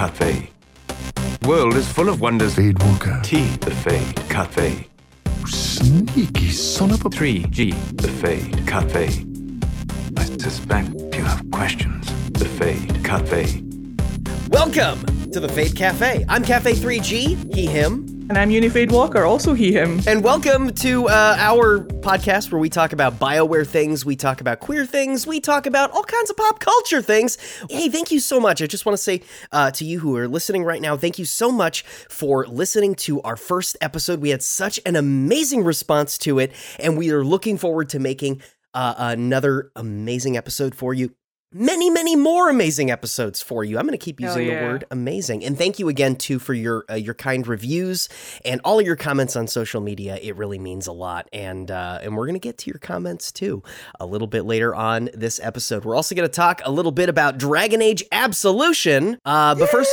Cafe. World is full of wonders. Fade Walker. T, the Fade Cafe. Sneaky son of a. 3G, the Fade Cafe. I suspect you have questions. The Fade Cafe. Welcome to the Fade Cafe. I'm Cafe 3G, he, him. And I'm Unifade Walker, also he, him. And welcome to uh, our podcast where we talk about BioWare things, we talk about queer things, we talk about all kinds of pop culture things. Hey, thank you so much. I just want to say uh, to you who are listening right now, thank you so much for listening to our first episode. We had such an amazing response to it, and we are looking forward to making uh, another amazing episode for you many, many more amazing episodes for you. I'm going to keep using the word amazing. And thank you again too for your uh, your kind reviews and all of your comments on social media. It really means a lot. And uh, and we're going to get to your comments too a little bit later on this episode. We're also going to talk a little bit about Dragon Age Absolution. Uh, but first.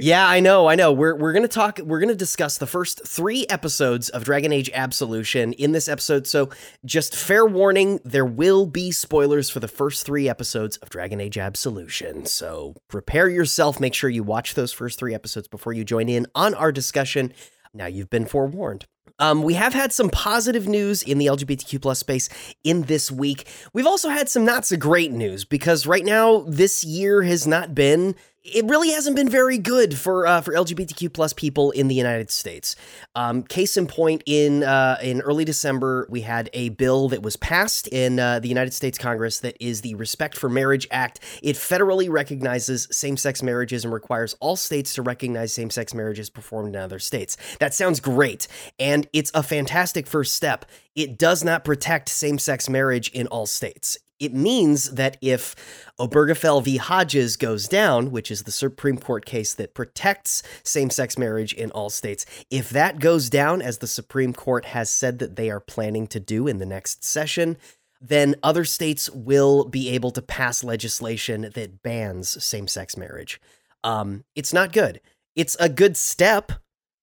Yeah, I know, I know. We're we're gonna talk. We're gonna discuss the first three episodes of Dragon Age Absolution in this episode. So, just fair warning: there will be spoilers for the first three episodes of Dragon Age Absolution. So, prepare yourself. Make sure you watch those first three episodes before you join in on our discussion. Now you've been forewarned. Um, we have had some positive news in the LGBTQ plus space in this week. We've also had some not so great news because right now this year has not been. It really hasn't been very good for uh, for LGBTQ plus people in the United States. Um, case in point, in uh, in early December, we had a bill that was passed in uh, the United States Congress that is the Respect for Marriage Act. It federally recognizes same sex marriages and requires all states to recognize same sex marriages performed in other states. That sounds great, and it's a fantastic first step. It does not protect same sex marriage in all states. It means that if Obergefell v. Hodges goes down, which is the Supreme Court case that protects same sex marriage in all states, if that goes down, as the Supreme Court has said that they are planning to do in the next session, then other states will be able to pass legislation that bans same sex marriage. Um, it's not good. It's a good step,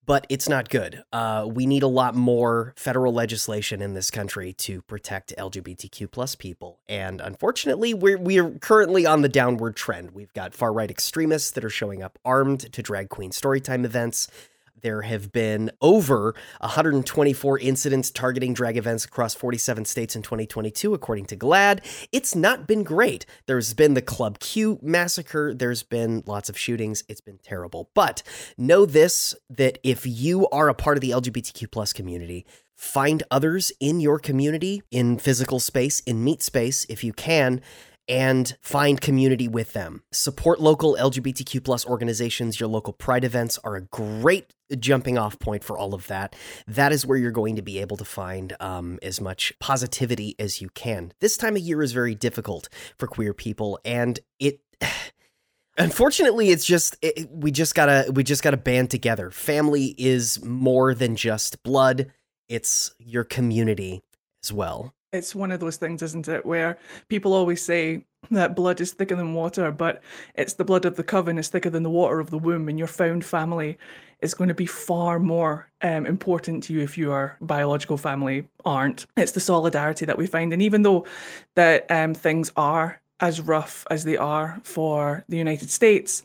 but it's not good. Uh, we need a lot more federal legislation in this country to protect LGBTQ plus people, and unfortunately, we're we're currently on the downward trend. We've got far right extremists that are showing up armed to drag queen storytime events. There have been over 124 incidents targeting drag events across 47 states in 2022, according to GLAAD. It's not been great. There's been the Club Q massacre, there's been lots of shootings. It's been terrible. But know this that if you are a part of the LGBTQ plus community, find others in your community, in physical space, in meat space, if you can, and find community with them. Support local LGBTQ plus organizations. Your local pride events are a great jumping off point for all of that. That is where you're going to be able to find um, as much positivity as you can. This time of year is very difficult for queer people, and it. Unfortunately, it's just it, we just gotta we just gotta band together. Family is more than just blood; it's your community as well. It's one of those things, isn't it, where people always say that blood is thicker than water, but it's the blood of the coven is thicker than the water of the womb, and your found family is going to be far more um, important to you if your biological family aren't. It's the solidarity that we find, and even though that um, things are as rough as they are for the United States,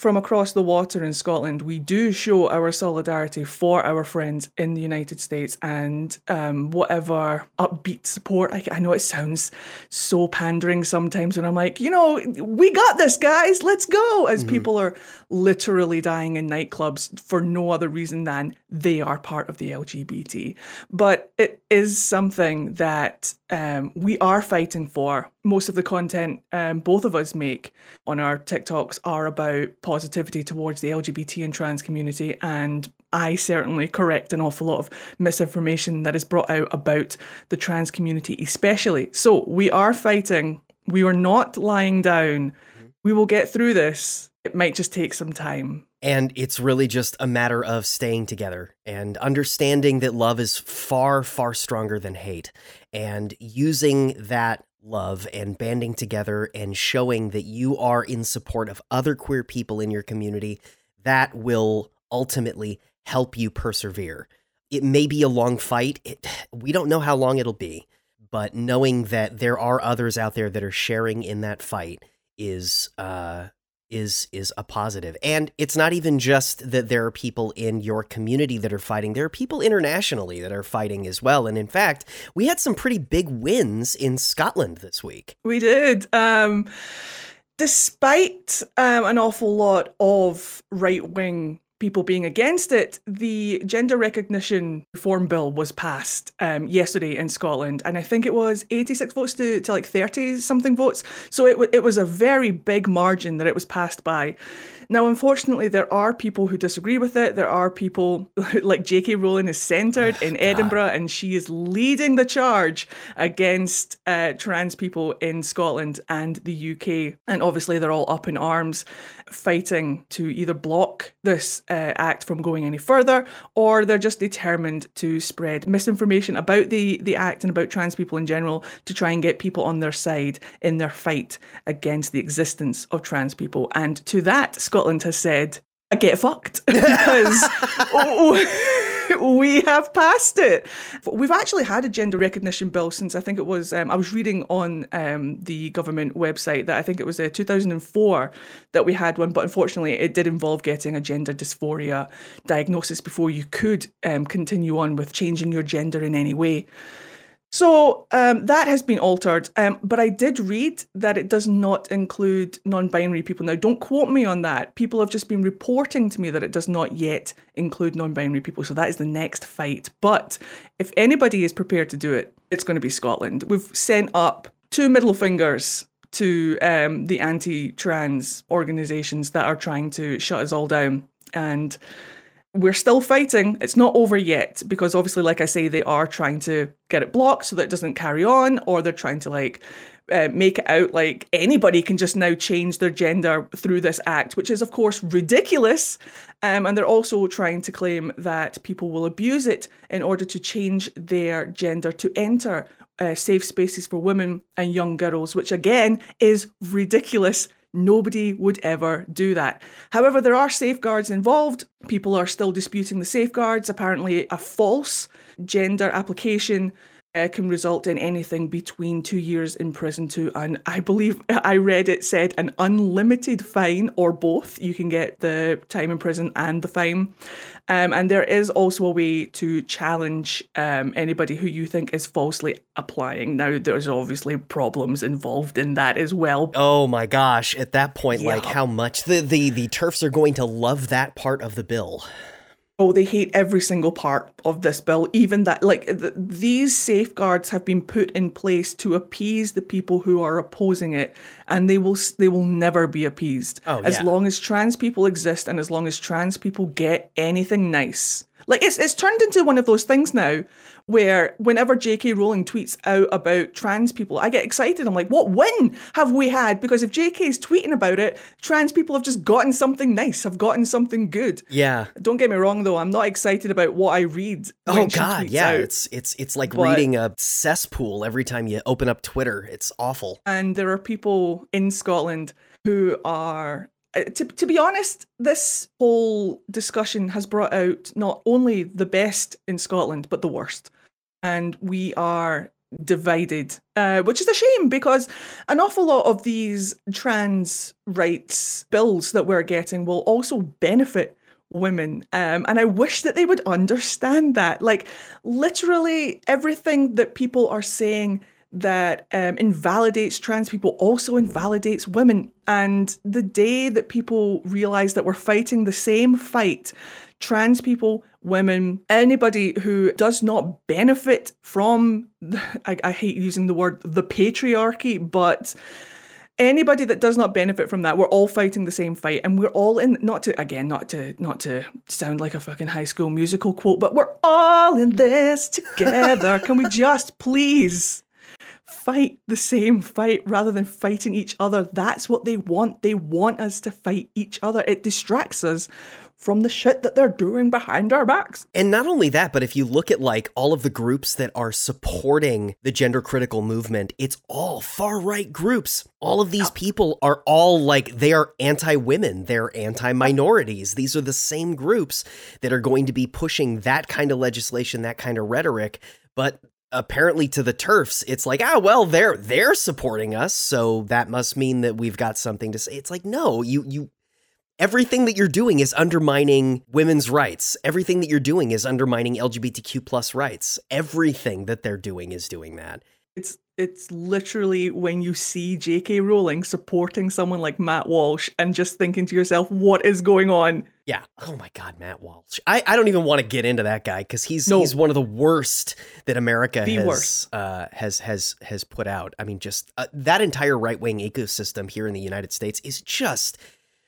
from across the water in Scotland, we do show our solidarity for our friends in the United States and um, whatever upbeat support. I, I know it sounds so pandering sometimes when I'm like, you know, we got this, guys, let's go. As people are literally dying in nightclubs for no other reason than they are part of the LGBT. But it is something that um, we are fighting for. Most of the content um, both of us make on our TikToks are about positivity towards the LGBT and trans community. And I certainly correct an awful lot of misinformation that is brought out about the trans community, especially. So we are fighting. We are not lying down. We will get through this. It might just take some time. And it's really just a matter of staying together and understanding that love is far, far stronger than hate and using that love and banding together and showing that you are in support of other queer people in your community. That will ultimately help you persevere. It may be a long fight. It, we don't know how long it'll be, but knowing that there are others out there that are sharing in that fight is uh is is a positive. And it's not even just that there are people in your community that are fighting. There are people internationally that are fighting as well. And in fact, we had some pretty big wins in Scotland this week. We did. Um despite um, an awful lot of right wing people being against it, the gender recognition reform bill was passed um, yesterday in Scotland, and I think it was 86 votes to, to like 30 something votes. So it, w- it was a very big margin that it was passed by. Now, unfortunately, there are people who disagree with it. There are people like J.K. Rowling is centered in Edinburgh, and she is leading the charge against uh, trans people in Scotland and the UK. And obviously, they're all up in arms, fighting to either block this uh, act from going any further, or they're just determined to spread misinformation about the the act and about trans people in general to try and get people on their side in their fight against the existence of trans people. And to that, Scotland Scotland has said, I get fucked because oh, we have passed it. We've actually had a gender recognition bill since I think it was, um, I was reading on um, the government website that I think it was uh, 2004 that we had one, but unfortunately it did involve getting a gender dysphoria diagnosis before you could um, continue on with changing your gender in any way. So um, that has been altered, um, but I did read that it does not include non-binary people. Now, don't quote me on that. People have just been reporting to me that it does not yet include non-binary people. So that is the next fight. But if anybody is prepared to do it, it's going to be Scotland. We've sent up two middle fingers to um, the anti-trans organisations that are trying to shut us all down, and we're still fighting. It's not over yet because obviously, like I say, they are trying to get it blocked so that it doesn't carry on, or they're trying to like uh, make it out like anybody can just now change their gender through this act, which is of course ridiculous. Um, and they're also trying to claim that people will abuse it in order to change their gender to enter uh, safe spaces for women and young girls, which again is ridiculous Nobody would ever do that. However, there are safeguards involved. People are still disputing the safeguards. Apparently, a false gender application uh, can result in anything between two years in prison to an I believe I read it said an unlimited fine or both. You can get the time in prison and the fine. Um, and there is also a way to challenge um, anybody who you think is falsely applying. Now, there's obviously problems involved in that as well. Oh my gosh! At that point, yeah. like how much the the the TERFs are going to love that part of the bill oh, they hate every single part of this bill, even that, like, th- these safeguards have been put in place to appease the people who are opposing it, and they will they will never be appeased oh, as yeah. long as trans people exist and as long as trans people get anything nice. Like, it's it's turned into one of those things now where whenever J.K. Rowling tweets out about trans people, I get excited. I'm like, what win have we had? Because if J.K. is tweeting about it, trans people have just gotten something nice, have gotten something good. Yeah. Don't get me wrong though, I'm not excited about what I read. Oh God, yeah. Out. It's it's it's like but, reading a cesspool every time you open up Twitter. It's awful. And there are people in Scotland who are to, to be honest, this whole discussion has brought out not only the best in Scotland, but the worst. And we are divided, uh, which is a shame because an awful lot of these trans rights bills that we're getting will also benefit women. Um, and I wish that they would understand that. Like, literally, everything that people are saying that um, invalidates trans people also invalidates women. And the day that people realize that we're fighting the same fight, trans people, women, anybody who does not benefit from, I, I hate using the word the patriarchy, but anybody that does not benefit from that we're all fighting the same fight and we're all in not to again not to not to sound like a fucking high school musical quote but we're all in this together can we just please fight the same fight rather than fighting each other. That's what they want. They want us to fight each other. It distracts us from the shit that they're doing behind our backs. And not only that, but if you look at like all of the groups that are supporting the gender critical movement, it's all far right groups. All of these people are all like they are anti women, they're anti minorities. These are the same groups that are going to be pushing that kind of legislation, that kind of rhetoric. But apparently to the TERFs it's like ah well they're they're supporting us so that must mean that we've got something to say it's like no you you everything that you're doing is undermining women's rights. Everything that you're doing is undermining lgbtq plus rights. Everything that they're doing is doing that. It's it's literally when you see J.K. Rowling supporting someone like Matt Walsh and just thinking to yourself, what is going on? yeah oh my god matt walsh i, I don't even want to get into that guy because he's No. he's one of the worst that america The has uh has has has put out i mean just uh, that entire right-wing ecosystem here in the united states is just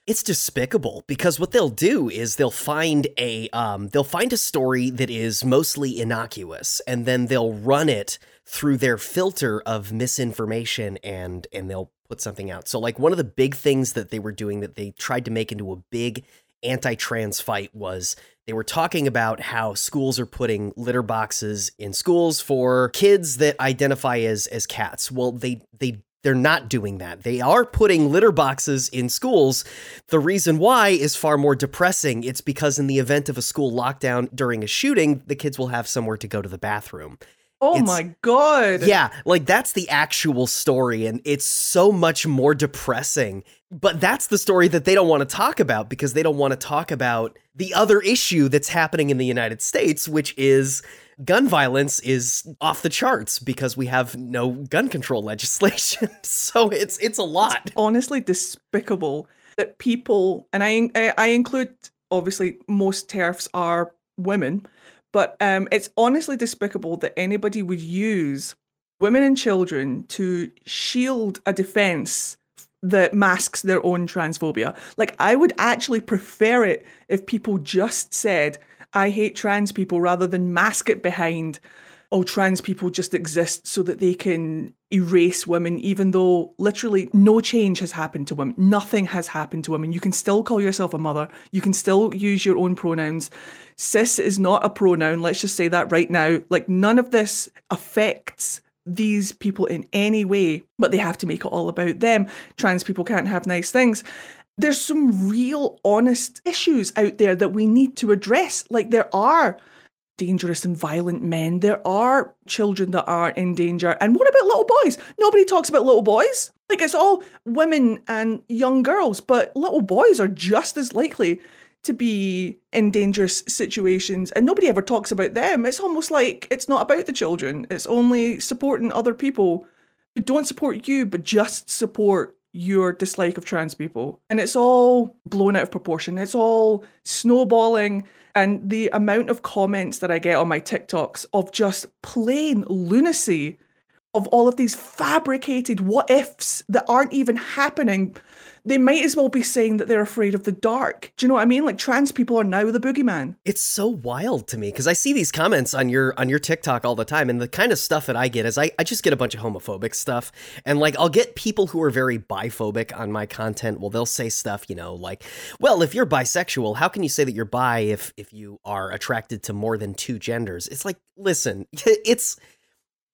it's despicable because what they'll do is they'll find a um, they'll find a story that is mostly innocuous and then they'll run it through their filter of misinformation and and they'll put something out. So like one of the big things that they were doing that they tried to make into a big anti-trans fight was they were talking about how schools are putting litter boxes in schools for kids that identify as as cats. Well, they they they're not doing that. They are putting litter boxes in schools. The reason why is far more depressing. It's because in the event of a school lockdown during a shooting, the kids will have somewhere to go to the bathroom. Oh It's- my god. Yeah, like that's the actual story, and it's so much more depressing. But that's the story that they don't want to talk about because they don't want to talk about the other issue that's happening in the United States, which is gun violence is off the charts because we have no gun control legislation. so it's it's a lot. honestly despicable that people and I, I I include obviously most TERFs are women, but um, it's honestly despicable that anybody would use women and children to shield a defense that masks their own transphobia. Like I would actually prefer it if people just said I hate trans people rather than mask it behind oh, trans people just exist so that they can erase women, even though literally no change has happened to women. Nothing has happened to women. You can still call yourself a mother. You can still use your own pronouns. Cis is not a pronoun. Let's just say that right now. Like, none of this affects these people in any way, but they have to make it all about them. Trans people can't have nice things. There's some real honest issues out there that we need to address. Like, there are dangerous and violent men. There are children that are in danger. And what about little boys? Nobody talks about little boys. Like it's all women and young girls, but little boys are just as likely to be in dangerous situations and nobody ever talks about them. It's almost like it's not about the children. It's only supporting other people who don't support you but just support your dislike of trans people. And it's all blown out of proportion. It's all snowballing and the amount of comments that I get on my TikToks of just plain lunacy of all of these fabricated what ifs that aren't even happening. They might as well be saying that they're afraid of the dark. Do you know what I mean? Like trans people are now the boogeyman. It's so wild to me because I see these comments on your on your TikTok all the time, and the kind of stuff that I get is I, I just get a bunch of homophobic stuff, and like I'll get people who are very biphobic on my content. Well, they'll say stuff, you know, like, "Well, if you're bisexual, how can you say that you're bi if if you are attracted to more than two genders?" It's like, listen, it's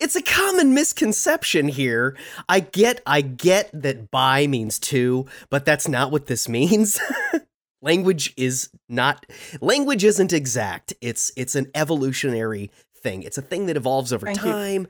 it's a common misconception here. I get I get that bi means two, but that's not what this means. language is not language isn't exact. It's it's an evolutionary thing. It's a thing that evolves over Thank you. time.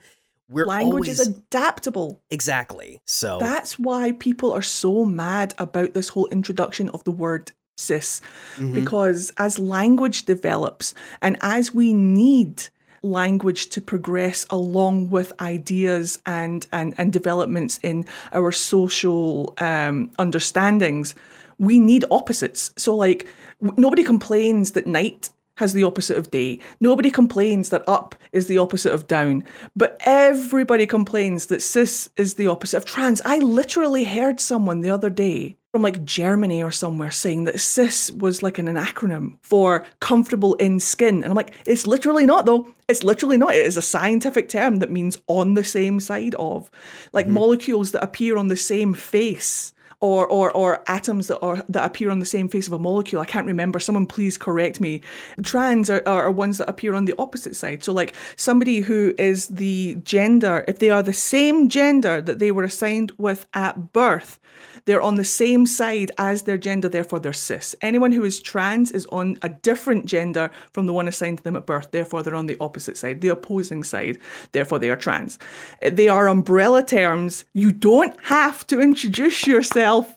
We're Language always is adaptable. exactly. So That's why people are so mad about this whole introduction of the word cis. mhm. Because as language develops and as we need language to progress along with ideas and and, and developments in our social um, understandings, we need opposites. So like nobody complains that night has the opposite of day. Nobody complains that up is the opposite of down. But everybody complains that cis is the opposite of trans. I literally heard someone the other day from like Germany or somewhere saying that cis was like an, an acronym for comfortable in skin. And I'm like, it's literally not though. It's literally not. It is a scientific term that means on the same side of. Like mm-hmm. molecules that appear on the same face or or or atoms that are that appear on the same face of a molecule. I can't remember. Someone please correct me. Trans are, are ones that appear on the opposite side. So like somebody who is the gender, if they are the same gender that they were assigned with at birth, they're on the same side as their gender, therefore they're cis. Anyone who is trans is on a different gender from the one assigned to them at birth, therefore they're on the opposite side, the opposing side, therefore they are trans. Uh, they are umbrella terms. You don't have to introduce yourself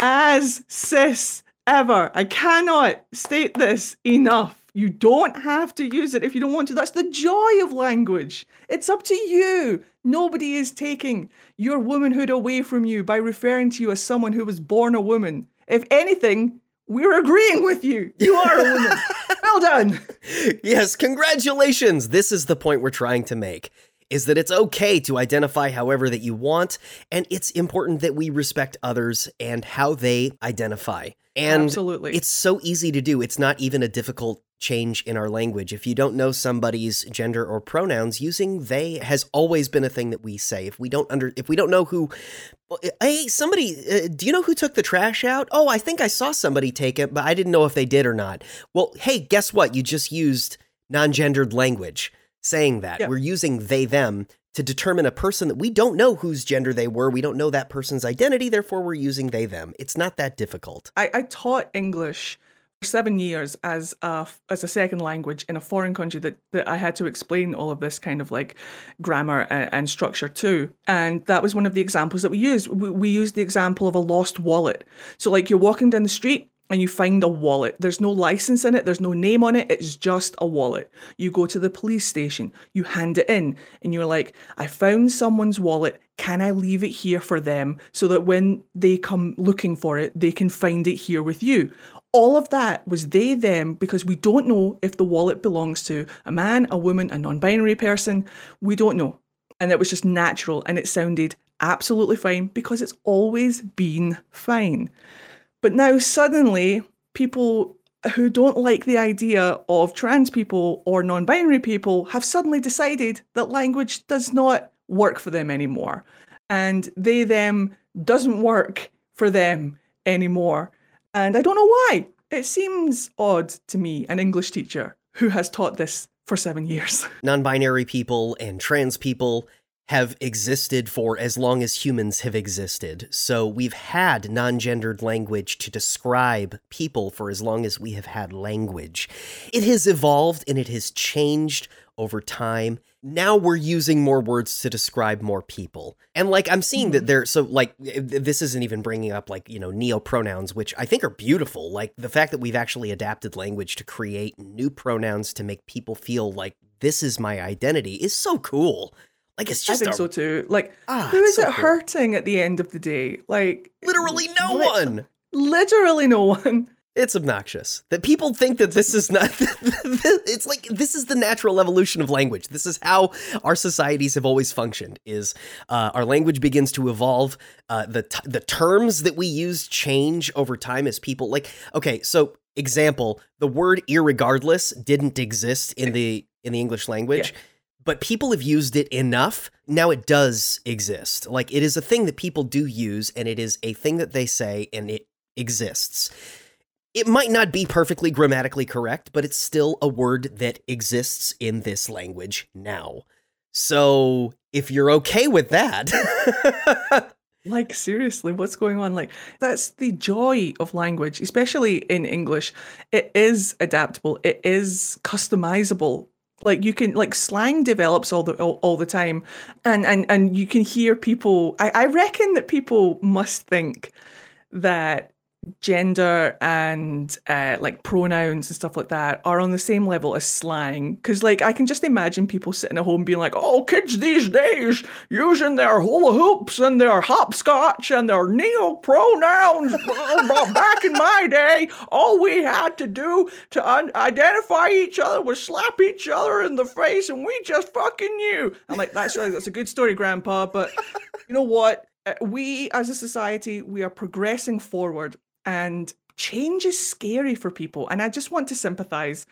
as cis ever. I cannot state this enough. You don't have to use it if you don't want to. That's the joy of language. It's up to you. Nobody is taking your womanhood away from you by referring to you as someone who was born a woman. If anything, we're agreeing with you. You are a woman. well done. Yes, congratulations. This is the point we're trying to make. Is that it's okay to identify however that you want, and it's important that we respect others and how they identify. And Absolutely. it's so easy to do. It's not even a difficult change in our language. If you don't know somebody's gender or pronouns, using they has always been a thing that we say. If we don't under if we don't know who hey, somebody uh, do you know who took the trash out? Oh, I think I saw somebody take it, but I didn't know if they did or not. Well, hey, guess what? You just used non-gendered language saying that. Yeah. We're using they them to determine a person that we don't know whose gender they were. We don't know that person's identity, therefore we're using they them. It's not that difficult. I, I taught English seven years as a as a second language in a foreign country that, that I had to explain all of this kind of like grammar and, and structure to. And that was one of the examples that we used. We, we used the example of a lost wallet. So like you're walking down the street and you find a wallet. There's no license in it, there's no name on it, it's just a wallet. You go to the police station, you hand it in, and you're like, I found someone's wallet. Can I leave it here for them so that when they come looking for it, they can find it here with you? All of that was they, them, because we don't know if the wallet belongs to a man, a woman, a non binary person. We don't know. And it was just natural and it sounded absolutely fine because it's always been fine. But now suddenly, people who don't like the idea of trans people or non binary people have suddenly decided that language does not work for them anymore. And they, them doesn't work for them anymore. And I don't know why. It seems odd to me, an English teacher who has taught this for seven years. non binary people and trans people have existed for as long as humans have existed. So we've had non gendered language to describe people for as long as we have had language. It has evolved and it has changed over time. Now we're using more words to describe more people. And like I'm seeing that there so like this isn't even bringing up like, you know, neo pronouns which I think are beautiful. Like the fact that we've actually adapted language to create new pronouns to make people feel like this is my identity is so cool. Like it's just I think a- so too. Like, Ah, who is so it cool. hurting at the end of the day? Like, literally no one. Literally no one. It's obnoxious that people think that this is not. it's like this is the natural evolution of language. This is how our societies have always functioned. Is uh, our language begins to evolve. Uh, the t- the terms that we use change over time as people like. Okay, so example: the word "irregardless" didn't exist in the in the English language. But people have used it enough. Now it does exist. Like it is a thing that people do use, and it is a thing that they say, and it exists. It might not be perfectly grammatically correct, but it's still a word that exists in this language now. So if you're okay with that, Like, seriously, what's going on? Like, that's the joy of language, especially in English. It is adaptable, it is customizable. Like you can like slang develops all the all, all the time, and and and you can hear people. I, I reckon that people must think that gender and uh, like pronouns and stuff like that are on the same level as slang. Because like I can just imagine people sitting at home being like, "Oh, kids these days using their hula hoops and their hopscotch and their neo pronouns." back in my day, all we had to do to un- identify each other was slap each other in the face, and we just fucking knew. I'm like, "That's right. That's a good story, Grandpa." But you know what? Uh, We as a society, we are progressing forward and change is scary for people. And I just want to sympathize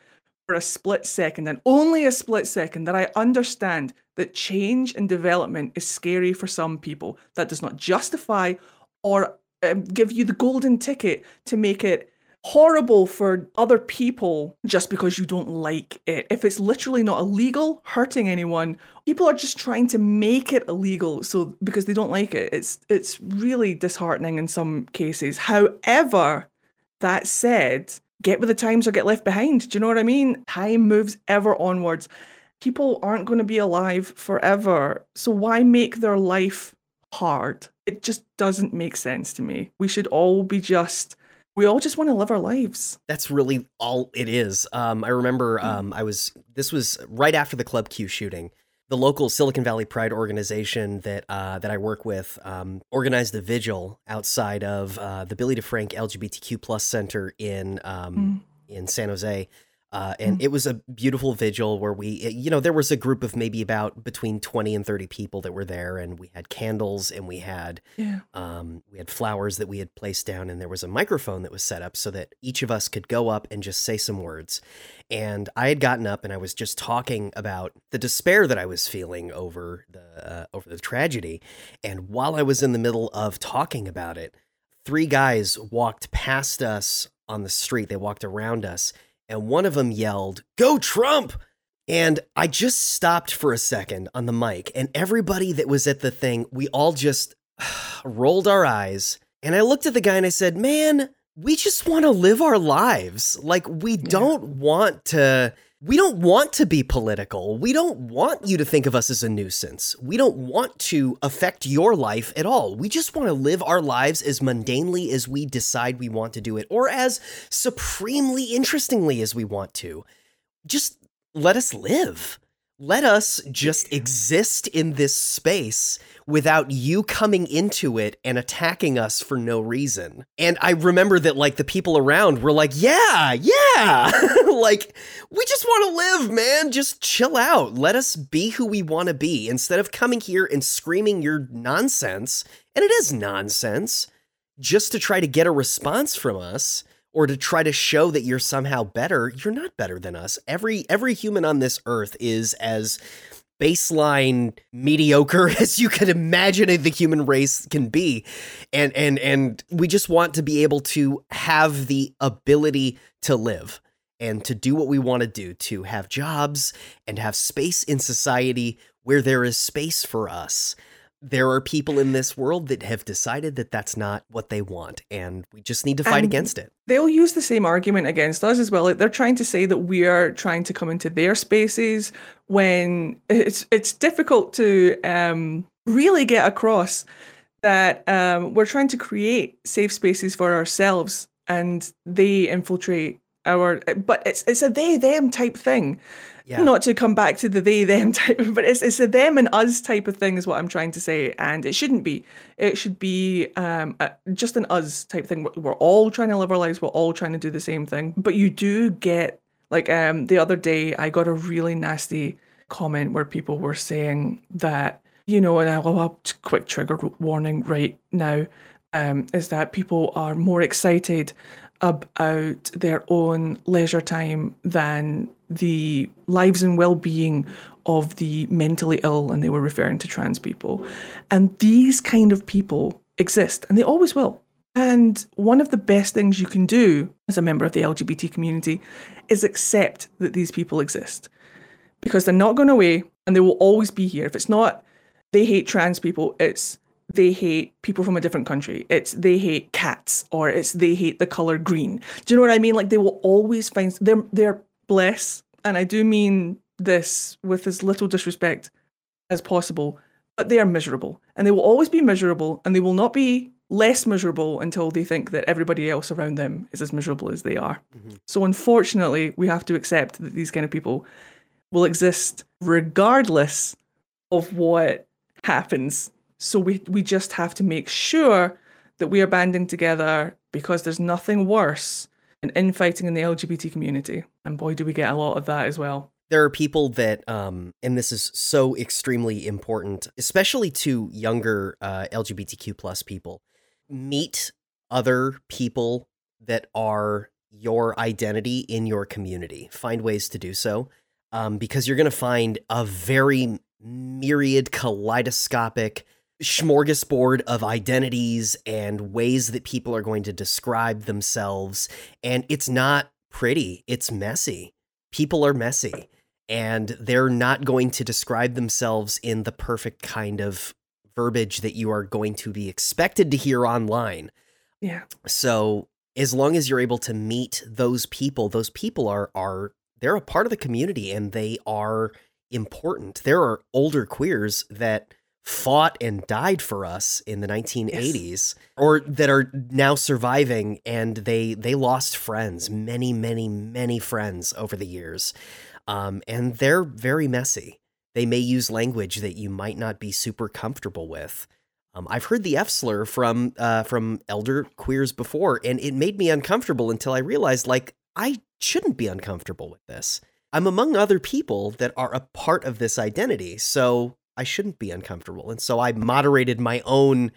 for a split second and only a split second that I understand that change and development is scary for some people. That does not justify or um, give you the golden ticket to make it horrible for other people just because you don't like it. If it's literally not illegal, hurting anyone, people are just trying to make it illegal so because they don't like it. It's it's really disheartening in some cases. However, that said, get with the times or get left behind. Do you know what I mean? Time moves ever onwards. People aren't going to be alive forever. So why make their life hard? It just doesn't make sense to me. We should all be just we all just want to live our lives. That's really all it is. Um, I remember Hmm. um, I was this was right after the Club Q shooting. The local Silicon Valley Pride organization that uh, that I work with um, organized a vigil outside of uh, the Billy DeFrank LGBTQ plus Center in um, in San Jose. Uh, and it was a beautiful vigil where we, you know, there was a group of maybe about between 20 and 30 people that were there, and we had candles and we had Yeah. um, we had flowers that we had placed down, and there was a microphone that was set up so that each of us could go up and just say some words. And I had gotten up and I was just talking about the despair that I was feeling over the uh, over the tragedy. And while I was in the middle of talking about it, three guys walked past us on the street. They walked around us, and one of them yelled, "Go Trump!" And I just stopped for a second on the mic, and everybody that was at the thing, we all just rolled our eyes. And I looked at the guy and I said, Man, we just want to live our lives. Like, we don't want to. We don't want to be political. We don't want you to think of us as a nuisance. We don't want to affect your life at all. We just want to live our lives as mundanely as we decide we want to do it, or as supremely interestingly as we want to. Just let us live. Let us just exist in this space without you coming into it and attacking us for no reason. And I remember that, like, the people around were like, yeah, yeah. like, we just want to live, man. Just chill out. Let us be who we want to be instead of coming here and screaming your nonsense. And it is nonsense just to try to get a response from us or to try to show that you're somehow better you're not better than us. Every every human on this earth is as baseline mediocre as you can imagine the human race can be. And and and we just want to be able to have the ability to live and to do what we want to do to have jobs and have space in society where there is space for us there are people in this world that have decided that that's not what they want and we just need to fight And against it They'll use the same argument against us as well. They're trying to say that we are trying to come into their spaces when it's it's difficult to um, really get across that um, we're trying to create safe spaces for ourselves and they infiltrate our but it's it's a they them type thing yeah. not to come back to the they them type but it's it's a them and us type of thing is what i'm trying to say and it shouldn't be it should be um a, just an us type thing. We're, all trying to live our lives we're all trying to do the same thing but you do get like um the other day i got a really nasty comment where people were saying that you know and i'll have quick trigger warning right now um is that people are more excited about their own leisure time than the lives and well-being of the mentally ill and they were referring to trans people and these kind of people exist and they always will and one of the best things you can do as a member of the lgbt community is accept that these people exist because they're not going away and they will always be here if it's not they hate trans people it's they hate people from a different country. It's they hate cats or it's they hate the color green. Do you know what I mean? Like they will always find they're they're bless, and I do mean this with as little disrespect as possible, but they are miserable. And they will always be miserable and they will not be less miserable until they think that everybody else around them is as miserable as they are. Mm-hmm. So unfortunately, we have to accept that these kind of people will exist regardless of what happens. So we we just have to make sure that we are banding together because there's nothing worse than infighting in the LGBT community. And boy, do we get a lot of that as well. there are people that um and this is so extremely important especially to younger uh lgbtq plus people meet other people that are your identity in your community find ways to do so um, because you're going to find a very myriad kaleidoscopic smorgasbord of identities and ways that people are going to describe themselves. And it's not pretty, it's messy. People are messy and they're not going to describe themselves in the perfect kind of verbiage that you are going to be expected to hear online. Yeah. So as long as you're able to meet those people, those people are are they're a part of the community and they are important. There are older queers that fought and died for us in the 1980s yes. or that are now surviving and they they lost friends many many many friends over the years um, and they're very messy they may use language that you might not be super comfortable with um, I've heard the F slur from uh, from elder queers before, and it made me uncomfortable until I realized like I shouldn't be uncomfortable with this. I'm among other people that are a part of this identity, so I shouldn't be uncomfortable. And so I moderated my own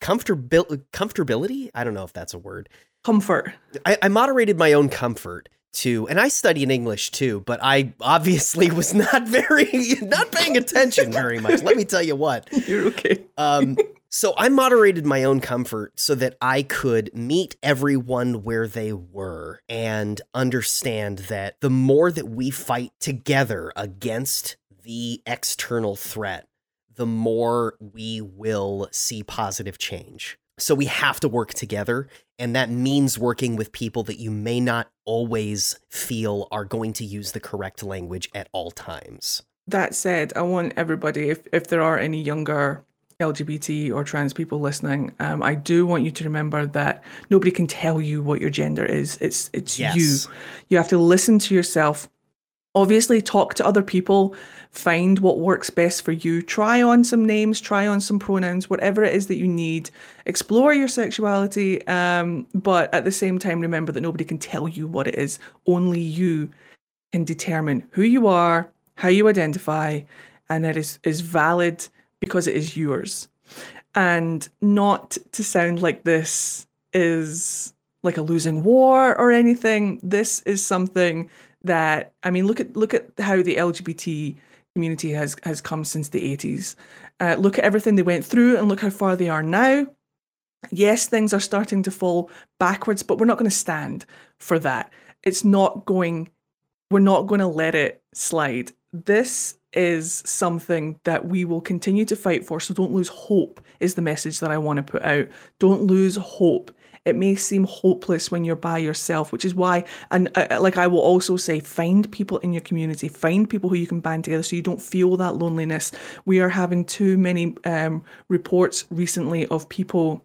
comfortabil- comfortability. I don't know if that's a word. Comfort. I, I moderated my own comfort to, and I study in English too, but I obviously was not very, not paying attention very much. Let me tell you what. You're okay. um, so I moderated my own comfort so that I could meet everyone where they were and understand that the more that we fight together against the external threat, the more we will see positive change. So we have to work together, and that means working with people that you may not always feel are going to use the correct language at all times. That said, I want everybody, if, if there are any younger LGBT or trans people listening, um, I do want you to remember that nobody can tell you what your gender is. It's it's yes. you. You have to listen to yourself. Obviously, talk to other people find what works best for you. Try on some names, try on some pronouns, whatever it is that you need. Explore your sexuality, um, but at the same time, remember that nobody can tell you what it is. Only you can determine who you are, how you identify, and that is, is valid because it is yours. And not to sound like this is like a losing war or anything. This is something that I mean, look at look at how the LGBT community has has come since the 80s. Uh, look at everything they went through and look how far they are now. Yes, things are starting to fall backwards, but we're not going to stand for that. It's not going, we're not going to let it slide. This is something that we will continue to fight for. So don't lose hope, is the message that I want to put out. Don't lose hope. It may seem hopeless when you're by yourself, which is why, and uh, uh, like I will also say, find people in your community, find people who you can band together so you don't feel that loneliness. We are having too many um, reports recently of people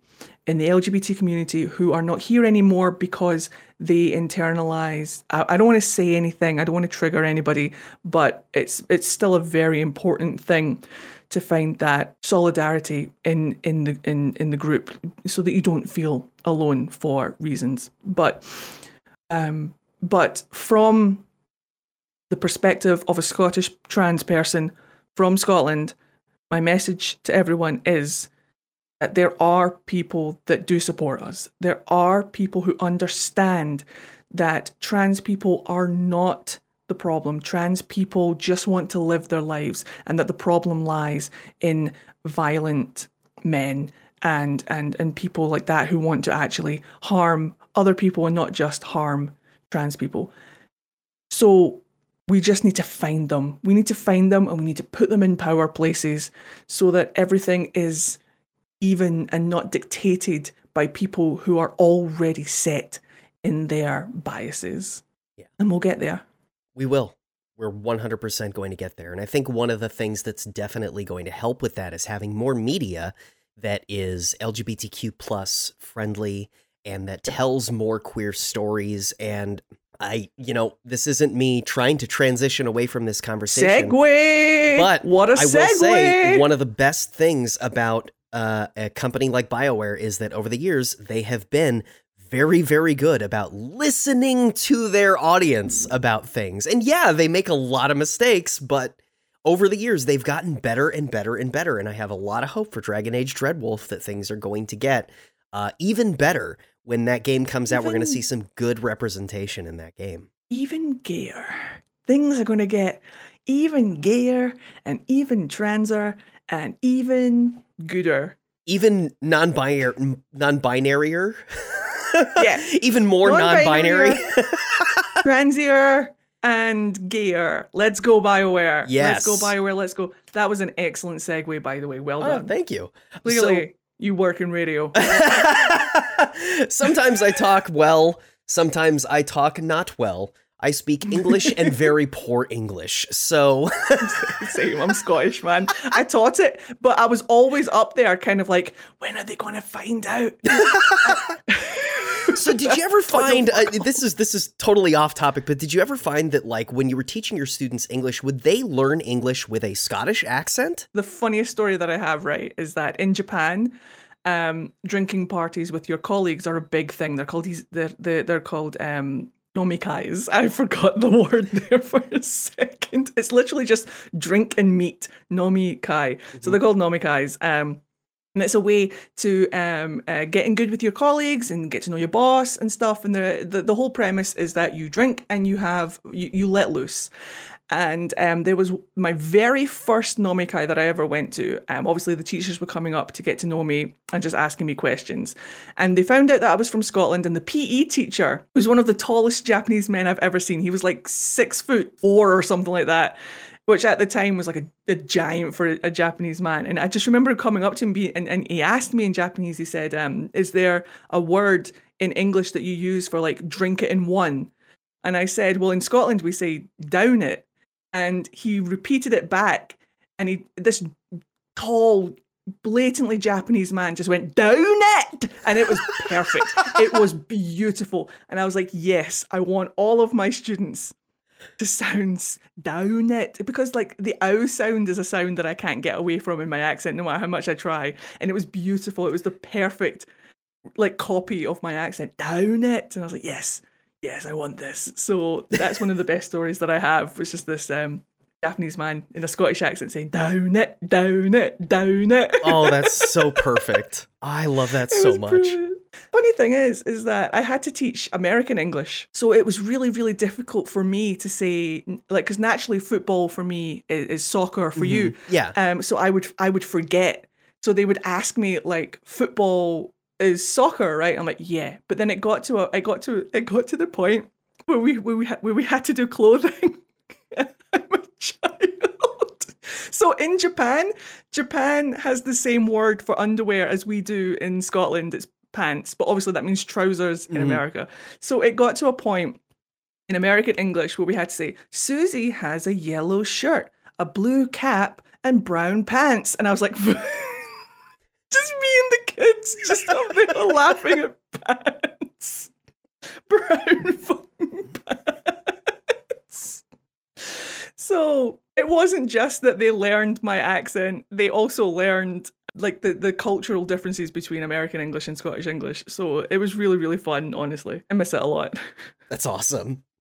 in the LGBT community who are not here anymore because they internalize. I, I don't want to say anything. I don't want to trigger anybody, but it's it's still a very important thing to find that solidarity in in the in in the group so that you don't feel alone for reasons. But um but from the perspective of a Scottish trans person from Scotland my message to everyone is that there are people that do support us. There are people who understand that trans people are not the problem. Trans people just want to live their lives, and that the problem lies in violent men and and and people like that who want to actually harm other people and not just harm trans people. So we just need to find them. We need to find them and we need to put them in power places so that everything is even and not dictated by people who are already set in their biases. Yeah. And we'll get there. We will. We're 100% going to get there. And I think one of the things that's definitely going to help with that is having more media that is LGBTQ plus friendly and that tells more queer stories and I, you know, this isn't me trying to transition away from this conversation. Segue. But what a I segue. will say one of the best things about uh, a company like BioWare is that over the years they have been very, very good about listening to their audience about things. And yeah, they make a lot of mistakes, but over the years, they've gotten better and better and better. And I have a lot of hope for Dragon Age Dreadwolf that things are going to get uh, even better when that game comes out. We're going to see some good representation in that game. Even gayer. Things are going to get even gayer and even transer and even gooder. Even non-binary, non-binaryer. Yeah. Even more non-binary. Non-binary. Transier and gayer. Let's go BioWare. Yes. Let's go BioWare. Let's go. That was an excellent segue, by the way. Well oh, done. thank you. Clearly, you work in radio. sometimes I talk well, sometimes I talk not well. I speak English and very poor English. So Same, I'm Scottish, man. I taught it, but I was always up there, kind of like, when are they going to find out? So did you ever find uh, this is this is totally off topic, but did you ever find that like when you were teaching your students English, would they learn English with a Scottish accent? the funniest story that I have, right, is that in Japan, um, drinking parties with your colleagues are a big thing. They're called these. They're they're, they're called um, nomikais. I forgot the word there for a second. It's literally just drink and meet nomikai. So they're called nomikais. Um, and it's a way to um, uh, get in good with your colleagues and get to know your boss and stuff. And the, the the whole premise is that you drink and you have you, you let loose. And um, there was my very first nomikai that I ever went to. Um, obviously, the teachers were coming up to get to know me and just asking me questions. And they found out that I was from Scotland. And the PE teacher was one of the tallest Japanese men I've ever seen. He was like six foot four or something like that which at the time was like a, a giant for a, a Japanese man. And I just remember coming up to him be, and, and he asked me in Japanese, he said, um, Is there a word in English that you use for like drink it in one? And I said, Well, in Scotland, we say down it. And he repeated it back. And he, this tall, blatantly Japanese man just went down it. And it was perfect. it was beautiful. And I was like, Yes, I want all of my students sounds down it because like the ow sound is a sound that I can't get away from in my accent no matter how much I try and it was beautiful it was the perfect like copy of my accent down it and I was like yes yes I want this so that's one of the best stories that I have was just this um Japanese man in a Scottish accent saying down it down it down it Oh, that's so perfect. I love that It so much. brilliant. Funny thing is, is that I had to teach American English, so it was really, really difficult for me to say, like, because naturally football for me is, is soccer for you. Yeah. Um, so I would, I would forget. So they would ask me like, football is soccer, right? I'm like, yeah. But then it got to, a, I got to, it got to the point where we, where we, had, where we had to do clothing. I'm a child. So in Japan, Japan has the same word for underwear as we do in Scotland. It's pants, but obviously that means trousers in Mhm. America. So it got to a point in American English where we had to say, Susie has a yellow shirt, a blue cap, and brown pants. And I was like, just me and the kids just up there laughing at pants. Brown fucking pants. So it wasn't just that they learned my accent, they also learned like the, the cultural differences between American English and Scottish English. So it was really, really fun, honestly. I miss it a lot. That's awesome.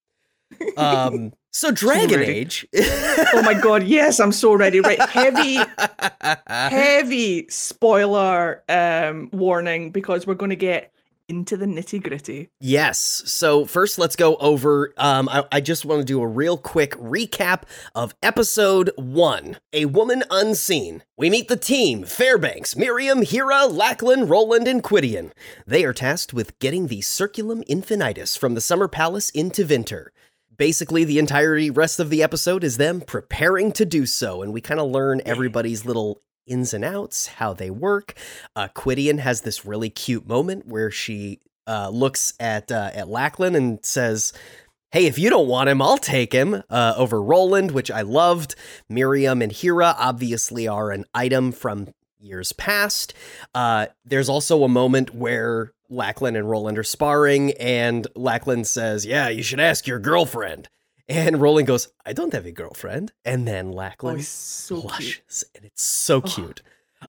Um so Dragon ready. Age. oh my god, yes, I'm so ready. Right, heavy, heavy spoiler um warning because we're gonna get into the nitty gritty. Yes. So first, let's go over. Um, I, I just want to do a real quick recap of episode one. A woman unseen. We meet the team: Fairbanks, Miriam, Hira, Lachlan, Roland, and Qwydion. They are tasked with getting the Circulum Infinitus from the Summer Palace in Tevinter. Basically, the entirety rest of the episode is them preparing to do so, and we kind of learn everybody's little ins and outs, how they work. Uh, Qwydion has this really cute moment where she uh, looks at uh, at Lachlan and says, "Hey, if you don't want him, I'll take him." Uh, over Roland, which I loved. Miriam and Hira obviously are an item from years past. Uh, there's also a moment where Lachlan and Roland are sparring, and Lachlan says, "Yeah, you should ask your girlfriend." And Roland goes, "I don't have a girlfriend." And then Oh, Lachlan he's so cute. blushes, and it's so cute.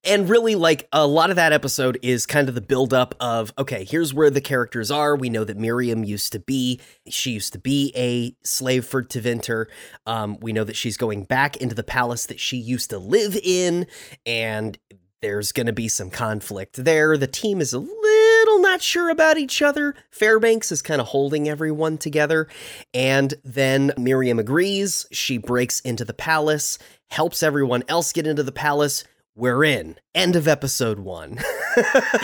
And really, like a lot of that episode is kind of the buildup of okay, here's where the characters are. We know that Miriam used to be, she used to be a slave for Tevinter. Um, we know that she's going back into the palace that she used to live in, and there's going to be some conflict there. The team is a little not sure about each other. Fairbanks is kind of holding everyone together. And then Miriam agrees. She breaks into the palace, helps everyone else get into the palace. we're in. End of episode one.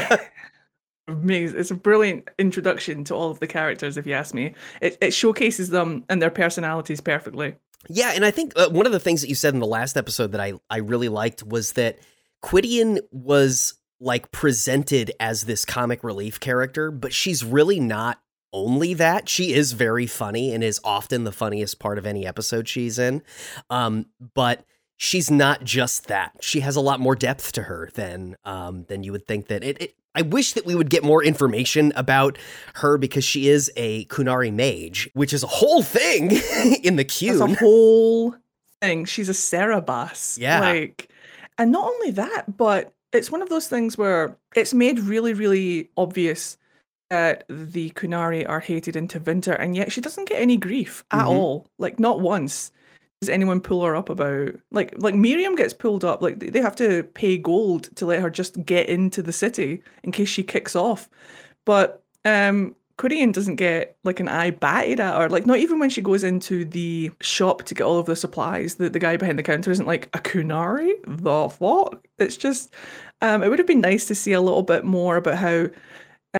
Amazing. It's a brilliant introduction to all of the characters, if you ask me. It, it showcases them and their personalities perfectly. Yeah, and I think uh, one of the things that you said in the last episode that I, I really liked was that Qwydion was like presented as this comic relief character, but she's really not only that. She is very funny and is often the funniest part of any episode she's in. Um, but she's not just that. She has a lot more depth to her than um, than you would think that it, it I wish that we would get more information about her because she is a Qunari mage, which is a whole thing in the Qun. That's a whole thing. She's a Saarebas. Yeah. Like, and not only that, but it's one of those things where it's made really, really obvious that the Qunari are hated in Tevinter, and yet she doesn't get any grief at Mhm. all. Like, not once does anyone pull her up about like like Miriam gets pulled up. Like they have to pay gold to let her just get into the city in case she kicks off. But um Quirian doesn't get like an eye batted at her. Like not even when she goes into the shop to get all of the supplies, the, the guy behind the counter isn't like a Qunari? The fuck? It's just um it would have been nice to see a little bit more about how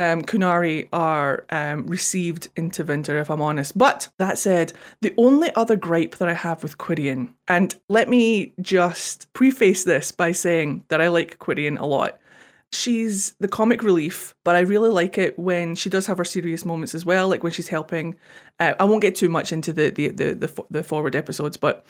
um, Qunari are um, received in Tevinter, if I'm honest. But that said, the only other gripe that I have with Quirian, and let me just preface this by saying that I like Quirian a lot. She's the comic relief, but I really like it when she does have her serious moments as well, like when she's helping. Uh, I won't get too much into the the the the, the forward episodes, but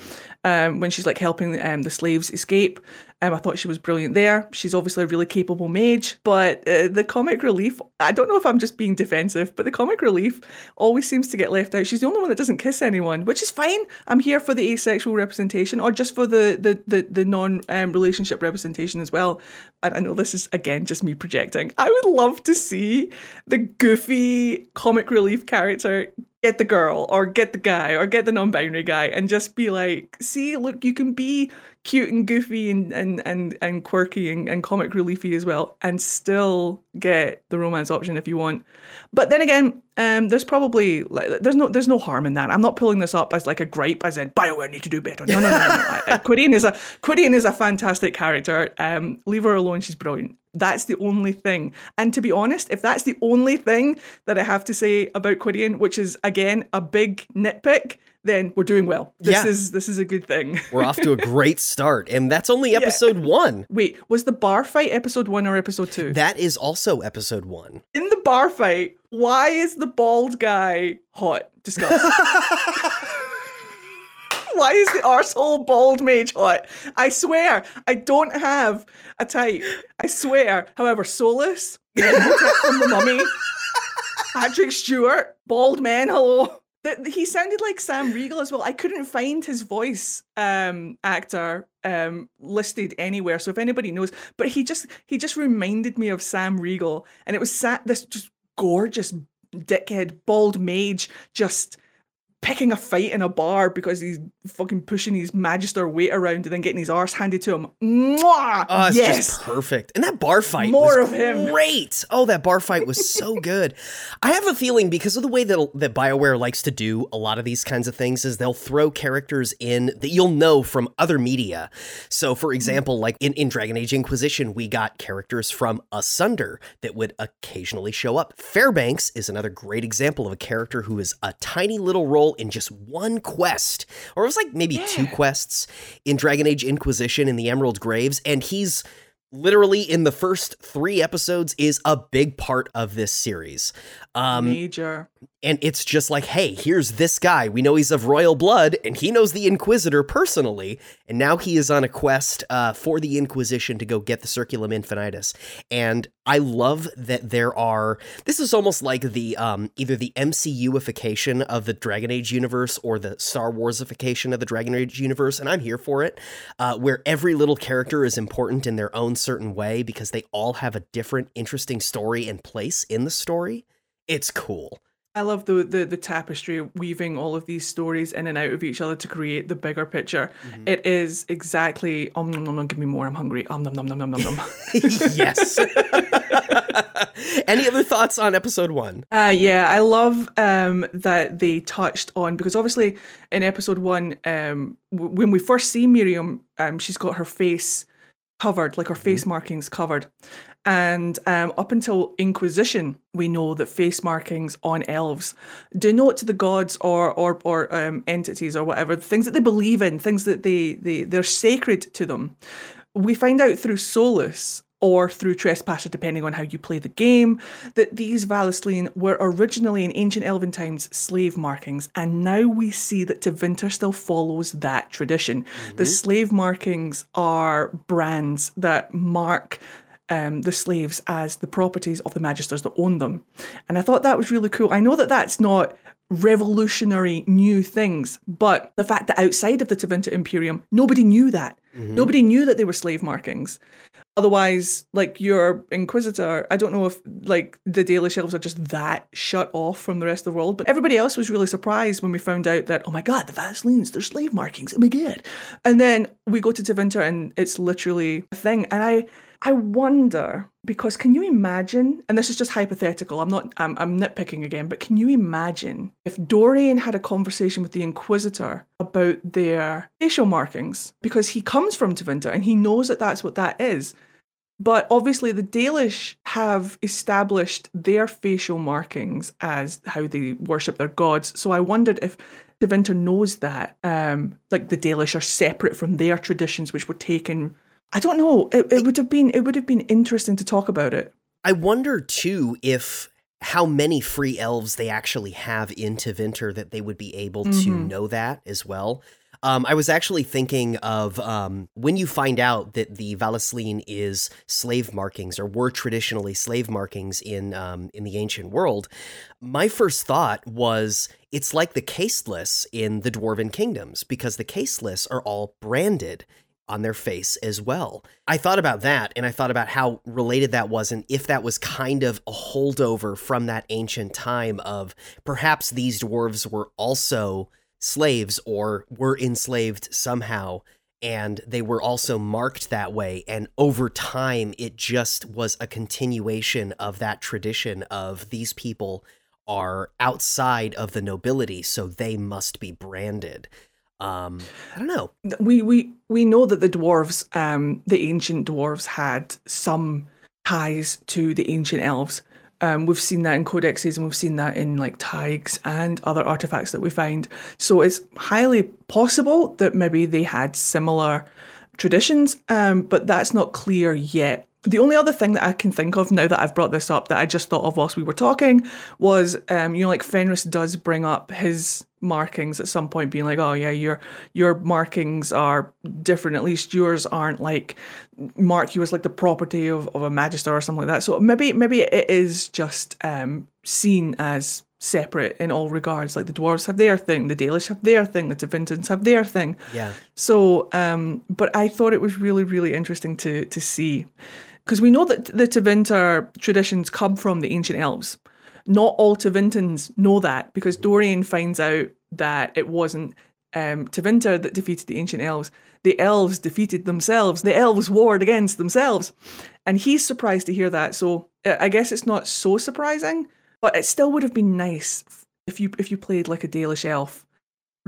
um, when she's like helping um, the slaves escape, um, I thought she was brilliant there. She's obviously a really capable mage, but uh, the comic relief, I don't know if I'm just being defensive, but the comic relief always seems to get left out. She's the only one that doesn't kiss anyone, which is fine. I'm here for the asexual representation or just for the the the, the non um, relationship representation as well. And I know this is again just me projecting. I would love to see the goofy comic relief character get the girl or get the guy or get the non-binary guy and just be like see look you can be cute and goofy and and and, and quirky and, and comic reliefy as well and still get the romance option if you want. But then again um there's probably like there's no there's no harm in that. I'm not pulling this up as like a gripe as in bioware need to do better. No no no no, no. I- I- is a Quirian is a fantastic character. Um leave her alone she's brilliant. That's the only thing. And to be honest, if that's the only thing that I have to say about Quirian, which is again a big nitpick, then we're doing well. This Yeah. is this is a good thing. We're off to a great start, and that's only episode one. Wait, was the bar fight episode one or episode two? That is also episode one. In the bar fight, why is the bald guy hot? Discuss. Why is the arsehole bald mage hot? I swear, I don't have a type. I swear. However, Solas, from the Mummy, Patrick Stewart, bald man, hello. Th- He sounded like Sam Riegel as well. I couldn't find his voice um, actor um, listed anywhere. So if anybody knows, but he just he just reminded me of Sam Riegel, and it was sat this just gorgeous dickhead bald mage just picking a fight in a bar because he's fucking pushing his magister weight around and then getting his arse handed to him. Mwah! Oh, it's yes. just perfect. And that bar fight More was of him. Great. Oh, that bar fight was so good. I have a feeling because of the way that that BioWare likes to do a lot of these kinds of things is they'll throw characters in that you'll know from other media. So, for hmm. example, like in, in Dragon Age Inquisition, we got characters from Asunder that would occasionally show up. Fairbanks is another great example of a character who is a tiny little role in just one quest, or it was like maybe two quests in Dragon Age Inquisition in the Emerald Graves, and he's literally in the first three episodes is a big part of this series. Um, Major. And it's just like, hey, here's this guy. We know he's of royal blood, and he knows the Inquisitor personally. And now he is on a quest uh, for the Inquisition to go get the Circulum Infinitus. And I love that there are. This is almost like the um, either the MCUification of the Dragon Age universe or the Star Warsification of the Dragon Age universe, and I'm here for it. Uh, where every little character is important in their own certain way because they all have a different, interesting story and place in the story. It's cool. I love the, the the tapestry weaving all of these stories in and out of each other to create the bigger picture. Mm-hmm. It is exactly um nom nom nom give me more, I'm hungry. Um nom nom nom nom nom nom. yes. Any other thoughts on episode one? Uh, yeah, I love um, that they touched on because obviously in episode one, um, w- when we first see Miriam, um, she's got her face covered, like our face markings covered. And um, up until Inquisition, we know that face markings on elves denote the gods or or or um, entities or whatever things that they believe in, things that they they they're sacred to them. We find out through Solas or through Trespasser, depending on how you play the game, that these vallaslin were originally in ancient elven times slave markings, and now we see that Tevinter still follows that tradition. Mm-hmm. The slave markings are brands that mark um, the slaves as the properties of the magisters that own them. And I thought that was really cool. I know that that's not revolutionary new things, but the fact that outside of the Tevinter Imperium, nobody knew that. Mm-hmm. Nobody knew that they were slave markings. Otherwise, like your Inquisitor, I don't know if like the Dalish elves are just that shut off from the rest of the world, but everybody else was really surprised when we found out that, oh my god, the vallaslins, they're slave markings. Oh my god. And then we go to Tevinter and it's literally a thing. And I I wonder because can you imagine? And this is just hypothetical. I'm not. I'm, I'm nitpicking again. But can you imagine if Dorian had a conversation with the Inquisitor about their facial markings because he comes from Tevinter and he knows that that's what that is. But obviously, the Dalish have established their facial markings as how they worship their gods. So I wondered if Tevinter knows that, um, like the Dalish are separate from their traditions, which were taken I don't know. It, it would have been it would have been interesting to talk about it. I wonder too if how many free elves they actually have in Tevinter that they would be able mm-hmm. to know that as well. Um, I was actually thinking of um, when you find out that the vallaslin is slave markings or were traditionally slave markings in um, in the ancient world. My first thought was it's like the casteless in the Dwarven kingdoms because the casteless are all branded on their face as well. I thought about that and I thought about how related that was and if that was kind of a holdover from that ancient time of perhaps these dwarves were also slaves or were enslaved somehow and they were also marked that way and over time it just was a continuation of that tradition of these people are outside of the nobility so they must be branded um, I don't know. We we we know that the dwarves, um, the ancient dwarves, had some ties to the ancient elves. Um, we've seen that in codexes and we've seen that in like tags and other artifacts that we find. So it's highly possible that maybe they had similar traditions, um, but that's not clear yet. The only other thing that I can think of now that I've brought this up that I just thought of whilst we were talking was, um, you know, like Fenris does bring up his markings at some point, being like, "Oh yeah, your your markings are different. At least yours aren't like mark you as like the property of, of a magister or something like that." So maybe maybe it is just um, seen as separate in all regards. Like the dwarves have their thing, the Dalish have their thing, the Tevintans have their thing. Yeah. So, um, but I thought it was really really interesting to to see because we know that the Tevinter traditions come from the ancient elves. Not all Tevintans know that because Dorian finds out that it wasn't um, Tevinter that defeated the ancient elves. The elves defeated themselves. The elves warred against themselves. And he's surprised to hear that. So I guess it's not so surprising, but it still would have been nice if you if you played like a Dalish elf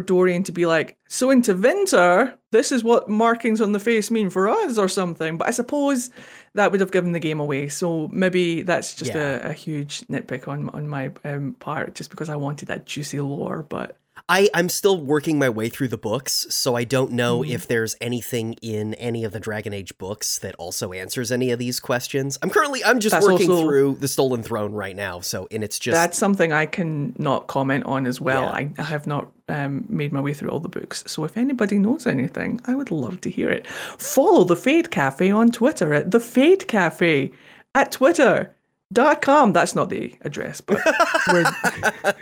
Dorian to be like, so into Tevinter, this is what markings on the face mean for us or something. But I suppose that would have given the game away. So maybe that's just yeah. a, a, huge nitpick on on my um, part, just because I wanted that juicy lore. But I, I'm still working my way through the books, so I don't know mm. if there's anything in any of the Dragon Age books that also answers any of these questions. I'm currently I'm just that's working also, through the Stolen Throne right now, so and it's just that's something I can not comment on as well. Yeah. I have not um, made my way through all the books, so if anybody knows anything, I would love to hear it. Follow the Fade Cafe on Twitter at the Fade Cafe at Twitter dot com. That's not the address, but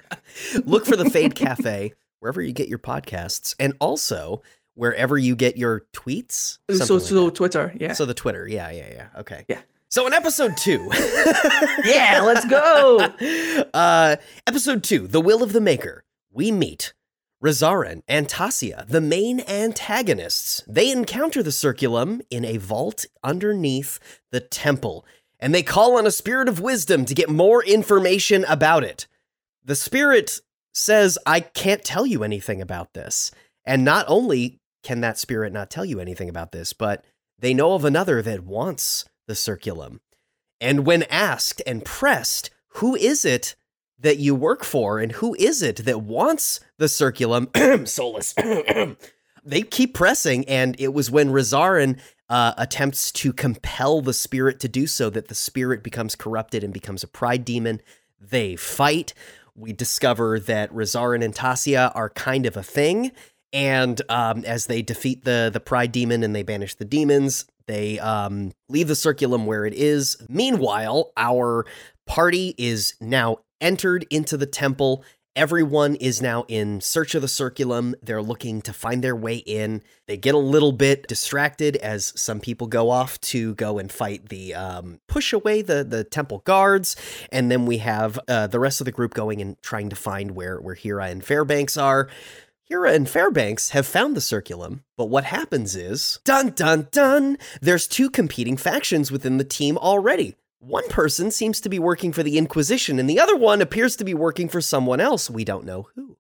look for the Fade Cafe wherever you get your podcasts, and also wherever you get your tweets. So, so like Twitter, yeah. So the Twitter, yeah, yeah, yeah. Okay, yeah. So in episode two, yeah, let's go. Uh, episode two, the will of the maker. We meet Rezaren and Tassia, the main antagonists. They encounter the Circulum in a vault underneath the temple and they call on a spirit of wisdom to get more information about it. The spirit says, I can't tell you anything about this. And not only can that spirit not tell you anything about this, but they know of another that wants the circulum. And when asked and pressed, who is it that you work for and who is it that wants the circulum, Solas, they keep pressing. And it was when Rezaren uh, attempts to compel the spirit to do so that the spirit becomes corrupted and becomes a pride demon. They fight. We discover that Rezaren and Tassia are kind of a thing. And um, as they defeat the the pride demon and they banish the demons, they um, leave the circulum where it is. Meanwhile, our party is now entered into the temple. Everyone is now in search of the circulum. They're looking to find their way in. They get a little bit distracted as some people go off to go and fight the um, push away the the temple guards, and then we have uh, the rest of the group going and trying to find where where Hira and Fairbanks are. Hira and Fairbanks have found the circulum, but what happens is dun dun dun. There's two competing factions within the team already. One person seems to be working for the Inquisition, and the other one appears to be working for someone else. We don't know who.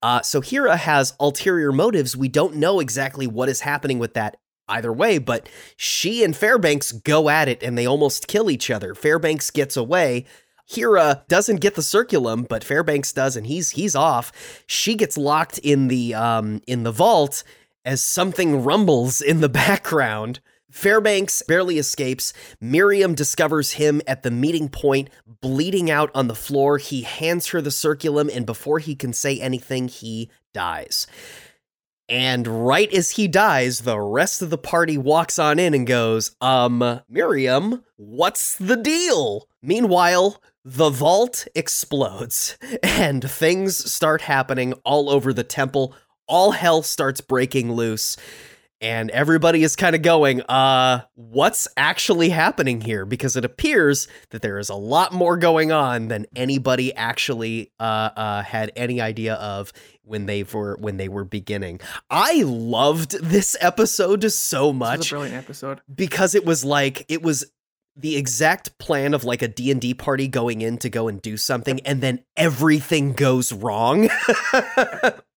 Uh, so Hira has ulterior motives. We don't know exactly what is happening with that either way, but she and Fairbanks go at it and they almost kill each other. Fairbanks gets away. Hira doesn't get the circulum, but Fairbanks does, and he's he's off. She gets locked in the um in the vault as something rumbles in the background. Fairbanks barely escapes. Miriam discovers him at the meeting point, bleeding out on the floor. He hands her the circulum, and before he can say anything, he dies. And right as he dies, the rest of the party walks on in and goes, Um, Miriam, what's the deal? Meanwhile, the vault explodes and things start happening all over the temple. All hell starts breaking loose and everybody is kind of going, uh, what's actually happening here? Because it appears that there is a lot more going on than anybody actually uh, uh, had any idea of when they were when they were beginning. I loved this episode so much. This was a brilliant episode because it was like it was the exact plan of like a D&D party going in to go and do something and then everything goes wrong.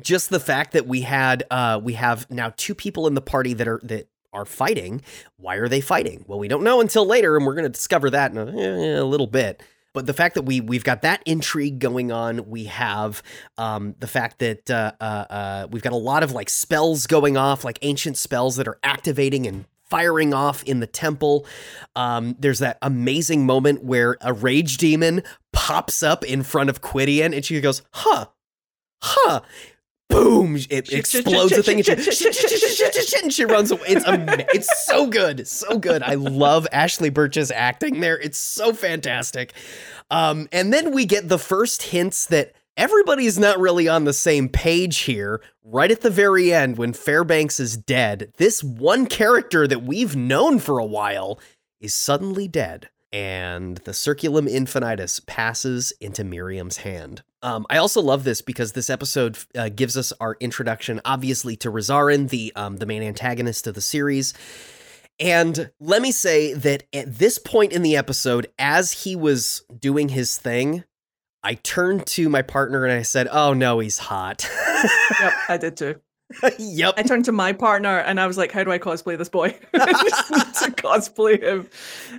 just the fact that we had uh we have now two people in the party that are that are fighting. Why are they fighting? Well we don't know until later and we're going to discover that in a, eh, a, little bit. But the fact that we we've got that intrigue going on we have um the fact that uh, uh uh we've got a lot of like spells going off like ancient spells that are activating and firing off in the temple. Um, there's that amazing moment where a rage demon pops up in front of Qwydion and she goes, huh, huh. Boom! It explodes the thing, and she, runs away. It's ama- it's so good, so good. I love Ashly Burch's acting there. It's so fantastic. Um, and then we get the first hints that everybody's not really on the same page here. Right at the very end, when Fairbanks is dead, this one character that we've known for a while is suddenly dead, and the Circulum Infinitus passes into Miriam's hand. Um, I also love this because this episode uh, gives us our introduction, obviously, to Rezaren, the um, the main antagonist of the series. And let me say that at this point in the episode, as he was doing his thing, I turned to my partner and I said, "Oh no, he's hot." yep, I did too. yep. I turned to my partner and I was like, "How do I cosplay this boy?" I just need to cosplay him.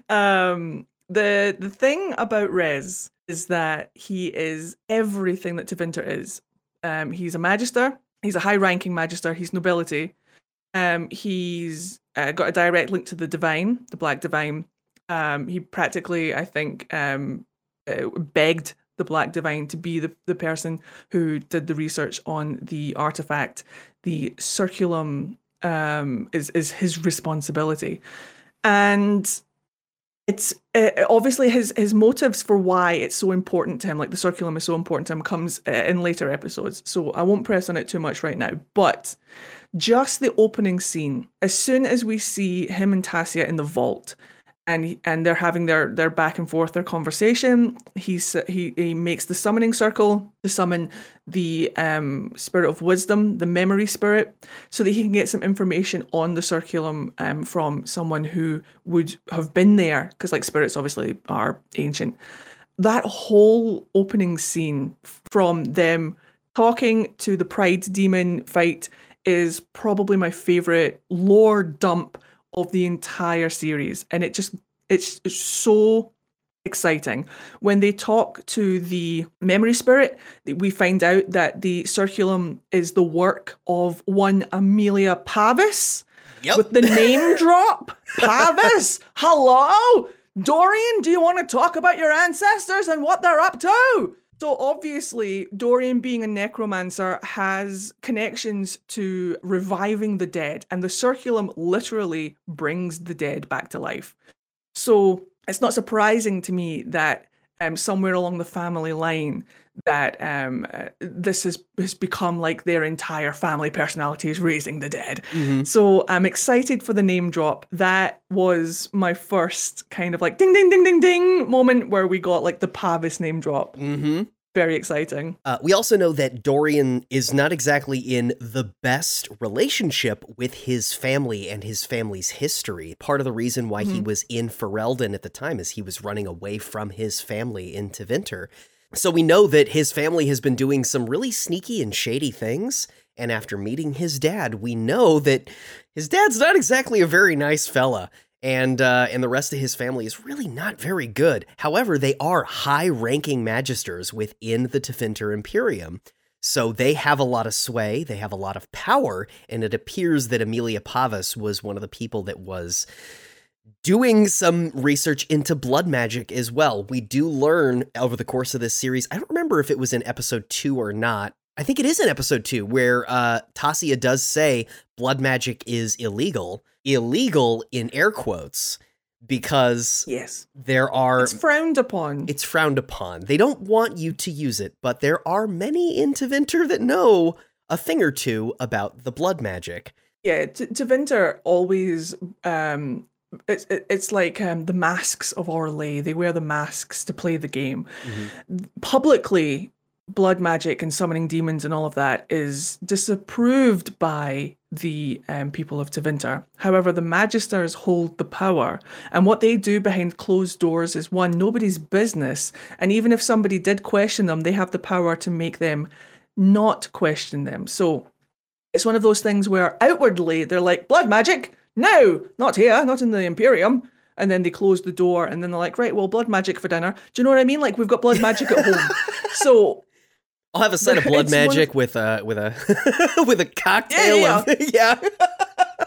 Um, the the thing about Rez is that he is everything that Tevinter is. Um, he's a magister. He's a high-ranking magister. He's nobility. Um, he's uh, got a direct link to the divine, the Black Divine. Um, he practically, I think, um, uh, begged the Black Divine to be the, the person who did the research on the artifact. The circulum um, is is his responsibility, and it's uh, obviously his his motives for why it's so important to him, like the circulum is so important to him, comes uh, in later episodes. So I won't press on it too much right now. But just the opening scene, as soon as we see him and Tassia in the vault, and and they're having their their back and forth their conversation. He's he he makes the summoning circle to summon the um spirit of wisdom the memory spirit so that he can get some information on the circulum um from someone who would have been there because like spirits obviously are ancient. That whole opening scene from them talking to the pride demon fight is probably my favorite lore dump of the entire series, and it just it's, it's so exciting. When they talk to the memory spirit, we find out that the circulum is the work of one Amelia Pavus. Yep. With the name drop, Pavus. Hello, Dorian. Do you want to talk about your ancestors and what they're up to? So obviously, Dorian being a necromancer has connections to reviving the dead, and the circulum literally brings the dead back to life. So it's not surprising to me that um, somewhere along the family line that um, uh, this has, has become like their entire family personality is raising the dead. Mhm. So I'm excited for the name drop. That was my first kind of like ding ding ding ding ding moment where we got like the Pavus name drop. Mm-hmm. Very exciting. Uh, we also know that Dorian is not exactly in the best relationship with his family and his family's history. Part of the reason why he Mhm. was in Ferelden at the time is he was running away from his family into Tevinter. So we know that his family has been doing some really sneaky and shady things. And after meeting his dad, we know that his dad's not exactly a very nice fella. And uh, and the rest of his family is really not very good. However, they are high-ranking magisters within the Tevinter Imperium. So they have a lot of sway, they have a lot of power, and it appears that Amelia Pavus was one of the people that was doing some research into blood magic as well. We do learn over the course of this series. I don't remember if it was in episode 2 or not. I think it is in episode 2 where uh Tassia does say blood magic is illegal. Illegal in air quotes because Yes. there are It's frowned upon. it's frowned upon. They don't want you to use it, but there are many in Tevinter that know a thing or two about the blood magic. Yeah, Tevinter always um it's it's like um the masks of Orlais. They wear the masks to play the game. Publicly, blood magic and summoning demons and all of that is disapproved by the um, people of Tevinter. However, the magisters hold the power, and what they do behind closed doors is one nobody's business. And even if somebody did question them, they have the power to make them not question them. So it's one of those things where outwardly they're like blood magic no not here not in the imperium and then they close the door and then they're like right well blood magic for dinner do you know what i mean like we've got blood magic at home so I'll have a set of blood It's one of- magic with a with a with a cocktail Yeah, of yeah.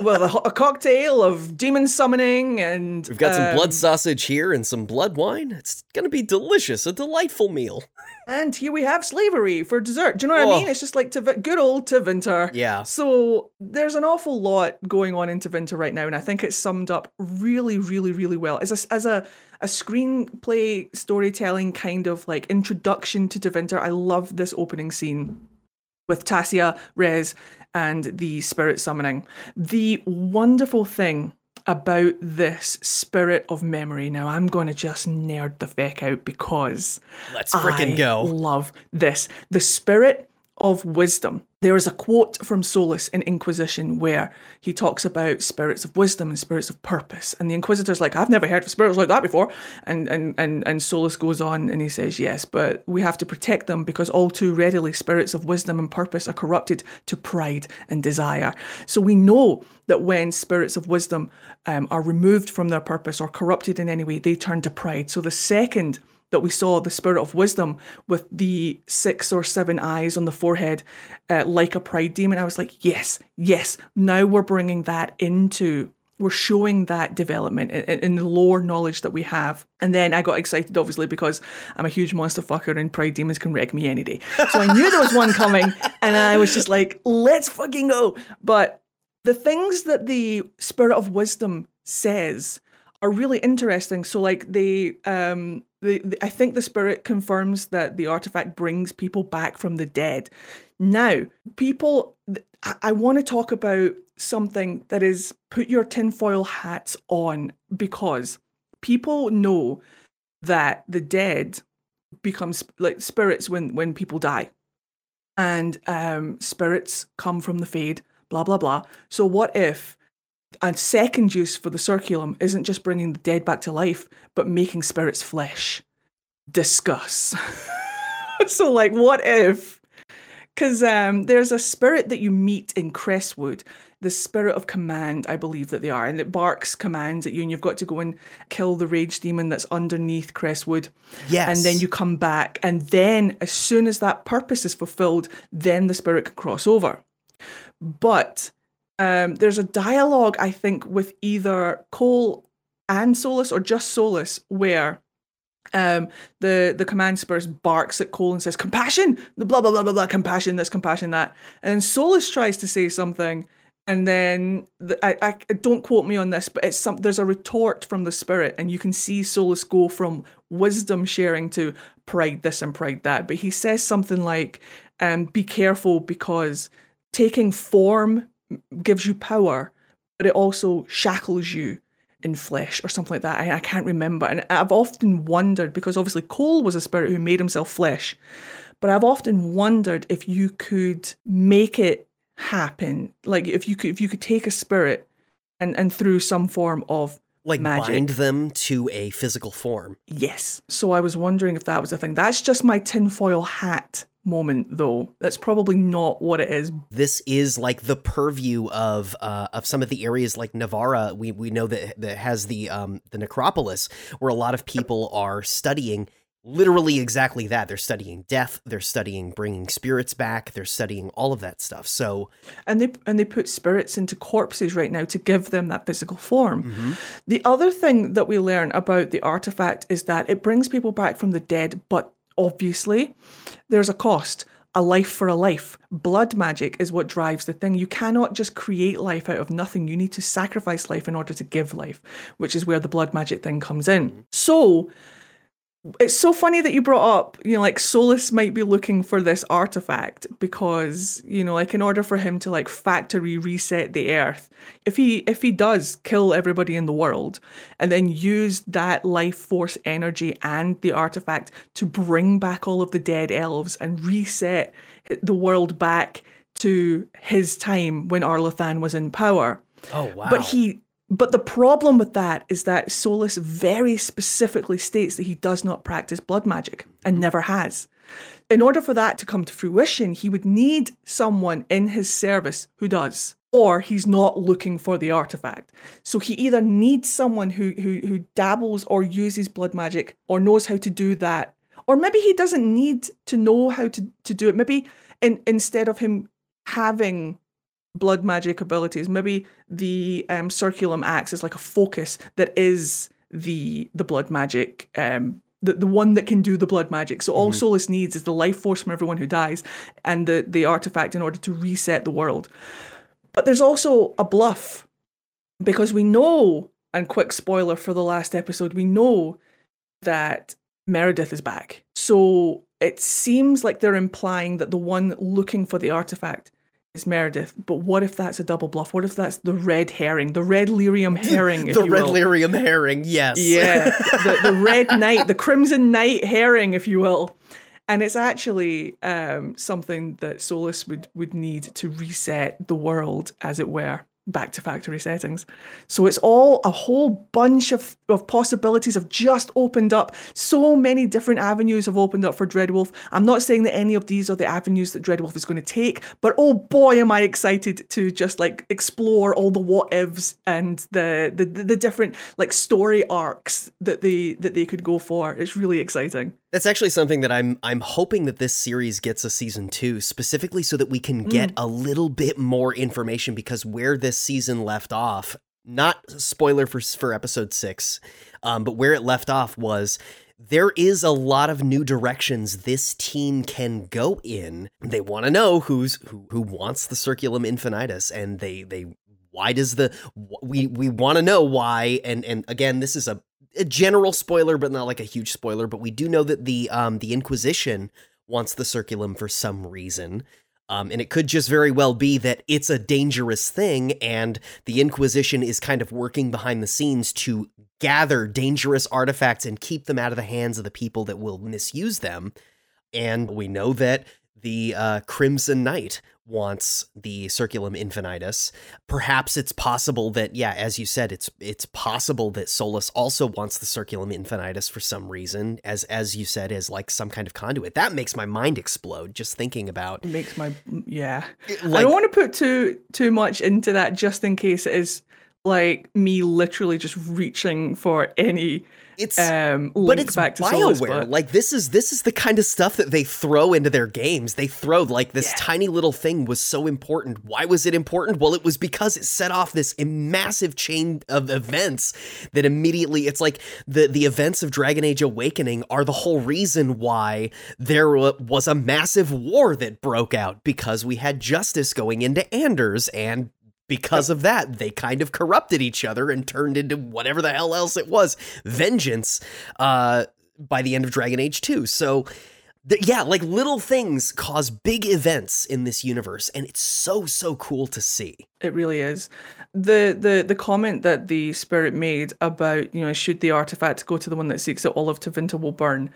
well a, a cocktail of demon summoning and We've got some um, blood sausage here and some blood wine. It's gonna be delicious, a delightful meal. And here we have slavery for dessert do you know what i mean Oh. it's just like Tev- good old Tevinter Yeah. So there's an awful lot going on in Tevinter right now, and I think it's summed up really, really, really well. As a as a a screenplay storytelling kind of like introduction to Tevinter, I love this opening scene with Tassia, Rez, and the spirit summoning. The wonderful thing about this spirit of memory. Now I'm going to just nerd the feck out because Let's frickin' I go. Love this. The spirit of wisdom. There is a quote from Solas in Inquisition where he talks about spirits of wisdom and spirits of purpose. And the Inquisitor's like, I've never heard of spirits like that before. And and and and Solas goes on and he says, Yes, but we have to protect them because all too readily spirits of wisdom and purpose are corrupted to pride and desire. So we know that when spirits of wisdom um, are removed from their purpose or corrupted in any way, they turn to pride. So the second that we saw the spirit of wisdom with the six or seven eyes on the forehead, uh, like a pride demon. I was like, yes, yes. Now we're bringing that into, we're showing that development in, in- the lore knowledge that we have. And then I got excited, obviously, because I'm a huge monster fucker and pride demons can wreck me any day. So I knew there was one coming, and I was just like, let's fucking go. But the things that the spirit of wisdom says are really interesting. So like they um the, the- I think the spirit confirms that the artifact brings people back from the dead. Now, people I, I want to talk about something that is put your tinfoil hats on because people know that the dead becomes like spirits when when people die. And um spirits come from the fade, blah blah blah. So what if and second use for the circulum isn't just bringing the dead back to life, but making spirits flesh. Discuss. so, like, what if because um, there's a spirit that you meet in Crestwood, the spirit of command, I believe that they are, and it barks commands at you, and you've got to go and kill the rage demon that's underneath Crestwood. Yes. And then you come back, and then as soon as that purpose is fulfilled, then the spirit can cross over. But um, there's a dialogue, I think, with either Cole and Solas or just Solas, where um, the the command spirit barks at Cole and says, "Compassion, the blah blah blah blah blah, compassion, this, compassion, that," and Solas tries to say something, and then the, I, I don't quote me on this, but it's some there's a retort from the spirit, and you can see Solas go from wisdom sharing to pride this and pride that, but he says something like, um, "Be careful because taking form gives you power, but it also shackles you." in flesh or something like that. I, I, can't remember. And I've often wondered because obviously Cole was a spirit who made himself flesh, but I've often wondered if you could make it happen, like if you could if you could take a spirit and and through some form of like magic. bind them to a physical form. Yes. So I was wondering if that was a thing. That's just my tinfoil hat moment though that's probably not what it is this is like the purview of uh of some of the areas like Nevarra we we know that that has the um the necropolis where a lot of people are studying literally exactly that they're studying death they're studying bringing spirits back they're studying all of that stuff so and they and they put spirits into corpses right now to give them that physical form mm-hmm. the other thing that we learn about the artifact is that it brings people back from the dead but obviously, there's a cost. A life for a life. Blood magic is what drives the thing. You cannot just create life out of nothing. You need to sacrifice life in order to give life, which is where the blood magic thing comes in. So, it's so funny that you brought up, you know, like Solas might be looking for this artifact because, you know, like in order for him to like factory reset the earth, if he if he does kill everybody in the world and then use that life force energy and the artifact to bring back all of the dead elves and reset the world back to his time when Arlathan was in power. Oh wow. But he but the problem with that is that Solas very specifically states that he does not practice blood magic and never has. In order for that to come to fruition, he would need someone in his service who does, or he's not looking for the artifact. So he either needs someone who who, who dabbles or uses blood magic or knows how to do that, or maybe he doesn't need to know how to, to do it. Maybe in, instead of him having blood magic abilities. Maybe the um, circulum acts as like a focus that is the the blood magic. Um, the, the one that can do the blood magic. So all mm-hmm. Solas needs is the life force from everyone who dies and the, the artifact in order to reset the world. But there's also a bluff because we know, and quick spoiler for the last episode, we know that Meredith is back. So it seems like they're implying that the one looking for the artifact is Meredith, but what if that's a double bluff? What if that's the red herring, the red lyrium herring? the red will. lyrium herring, yes. Yeah, the, the red knight, the crimson knight herring, if you will. And it's actually um, something that Solas would, would need to reset the world, as it were back to factory settings. So it's all a whole bunch of, of possibilities have just opened up. So many different avenues have opened up for Dreadwolf. I'm not saying that any of these are the avenues that Dreadwolf is going to take, but oh boy, am I excited to just like explore all the what ifs and the, the the different like story arcs that they that they could go for. It's really exciting. That's actually something that I'm I'm hoping that this series gets a season 2 specifically so that we can get mm. a little bit more information because where this season left off, not spoiler for for episode 6, um, but where it left off was there is a lot of new directions this team can go in. They want to know who's who who wants the Circulum Infinitus and they they why does the we we want to know why and and again this is a a general spoiler, but not like a huge spoiler. But we do know that the um, the Inquisition wants the circulum for some reason. Um, and it could just very well be that it's a dangerous thing, and the Inquisition is kind of working behind the scenes to gather dangerous artifacts and keep them out of the hands of the people that will misuse them. And we know that the uh, Crimson Knight wants the Circulum Infinitus. Perhaps it's possible that, yeah, as you said, it's it's possible that Solas also wants the Circulum Infinitus for some reason, as as you said, as like some kind of conduit. That makes my mind explode just thinking about. It makes my yeah. Like, I don't want to put too too much into that just in case it is like me literally just reaching for any it's um but it's back to BioWare. Like this is this is the kind of stuff that they throw into their games. They throw like this tiny little thing was so important. Why was it important? Well, it was because it set off this massive chain of events that immediately it's like the the events of Dragon Age Awakening are the whole reason why there was a massive war that broke out because we had justice going into Anders and because of that, they kind of corrupted each other and turned into whatever the hell else it was, vengeance. Uh, by the end of Dragon Age 2. So, th- yeah, like little things cause big events in this universe, and it's so so cool to see. It really is. The the the comment that the spirit made about, you know, should the artifact go to the one that seeks it, all of Tevinter will burn.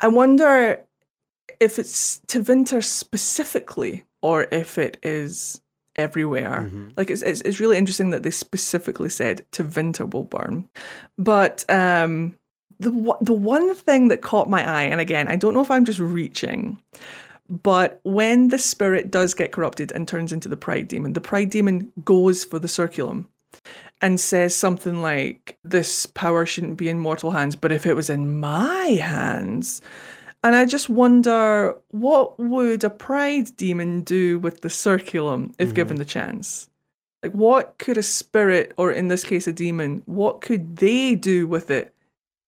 I wonder if it's Tevinter specifically or if it is everywhere. Like it's, it's it's really interesting that they specifically said will burn. But um the the one thing that caught my eye, and again, I don't know if I'm just reaching, but when the spirit does get corrupted and turns into the pride demon, the pride demon goes for the circulum and says something like, This power shouldn't be in mortal hands, but if it was in my hands. And I just wonder what would a pride demon do with the circulum if given the chance? Like, what could a spirit, or in this case, a demon, what could they do with it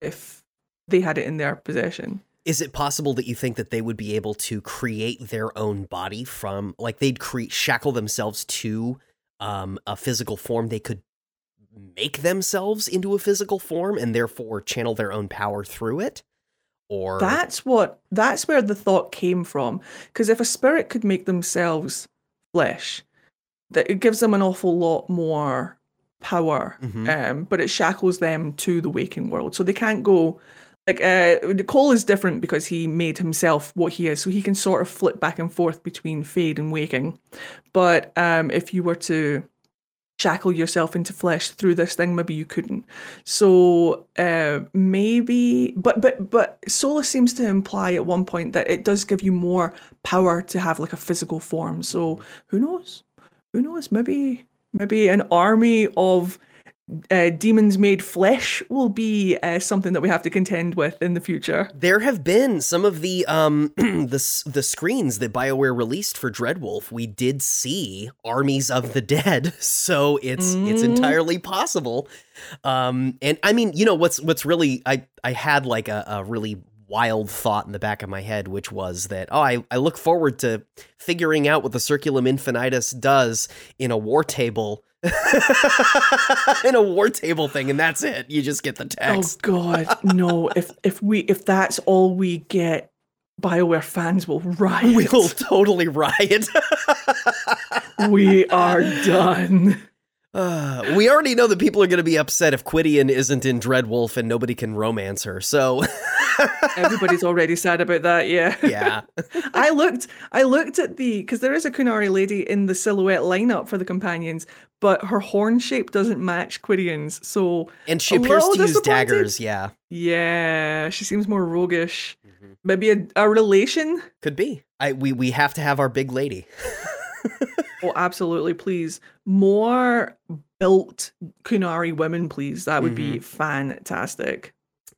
if they had it in their possession? Is it possible that you think that they would be able to create their own body from, like, they'd create shackle themselves to um, a physical form? They could make themselves into a physical form and therefore channel their own power through it? Or That's what that's where the thought came from. Because if a spirit could make themselves flesh, that it gives them an awful lot more power. Mhm. Um, but it shackles them to the waking world. So they can't go like uh Cole is different because he made himself what he is. So he can sort of flip back and forth between fade and waking. But um if you were to shackle yourself into flesh through this thing maybe you couldn't. So uh maybe but but but Solas seems to imply at one point that it does give you more power to have like a physical form. So who knows? Who knows? Maybe maybe an army of uh, demons made flesh will be uh, something that we have to contend with in the future There have been some of the um the the screens that BioWare released for Dreadwolf. We did see armies of the dead, so it's it's entirely possible. Um, and I mean, you know what's what's really I I had like a, a really wild thought in the back of my head, which was that oh I I look forward to figuring out what the Circulum Infinitus does in a war table. in a war table thing, and that's it. You just get the oh, text. oh god no if if we if that's all we get bioware fans will riot We'll totally riot. we are done Uh, we already know that people are going to be upset if Qwydion isn't in Dreadwolf and nobody can romance her. So, Everybody's already sad about that, yeah. yeah. I looked I looked at the because there is a Qunari lady in the silhouette lineup for the companions, but her horn shape doesn't match Qwydion's. So And she appears to use daggers. Yeah. yeah, she seems more roguish. Mm-hmm. Maybe a, a relation? Could be. I we we have to have our big lady. Oh, absolutely, please. More built Qunari women, please. That would be fantastic.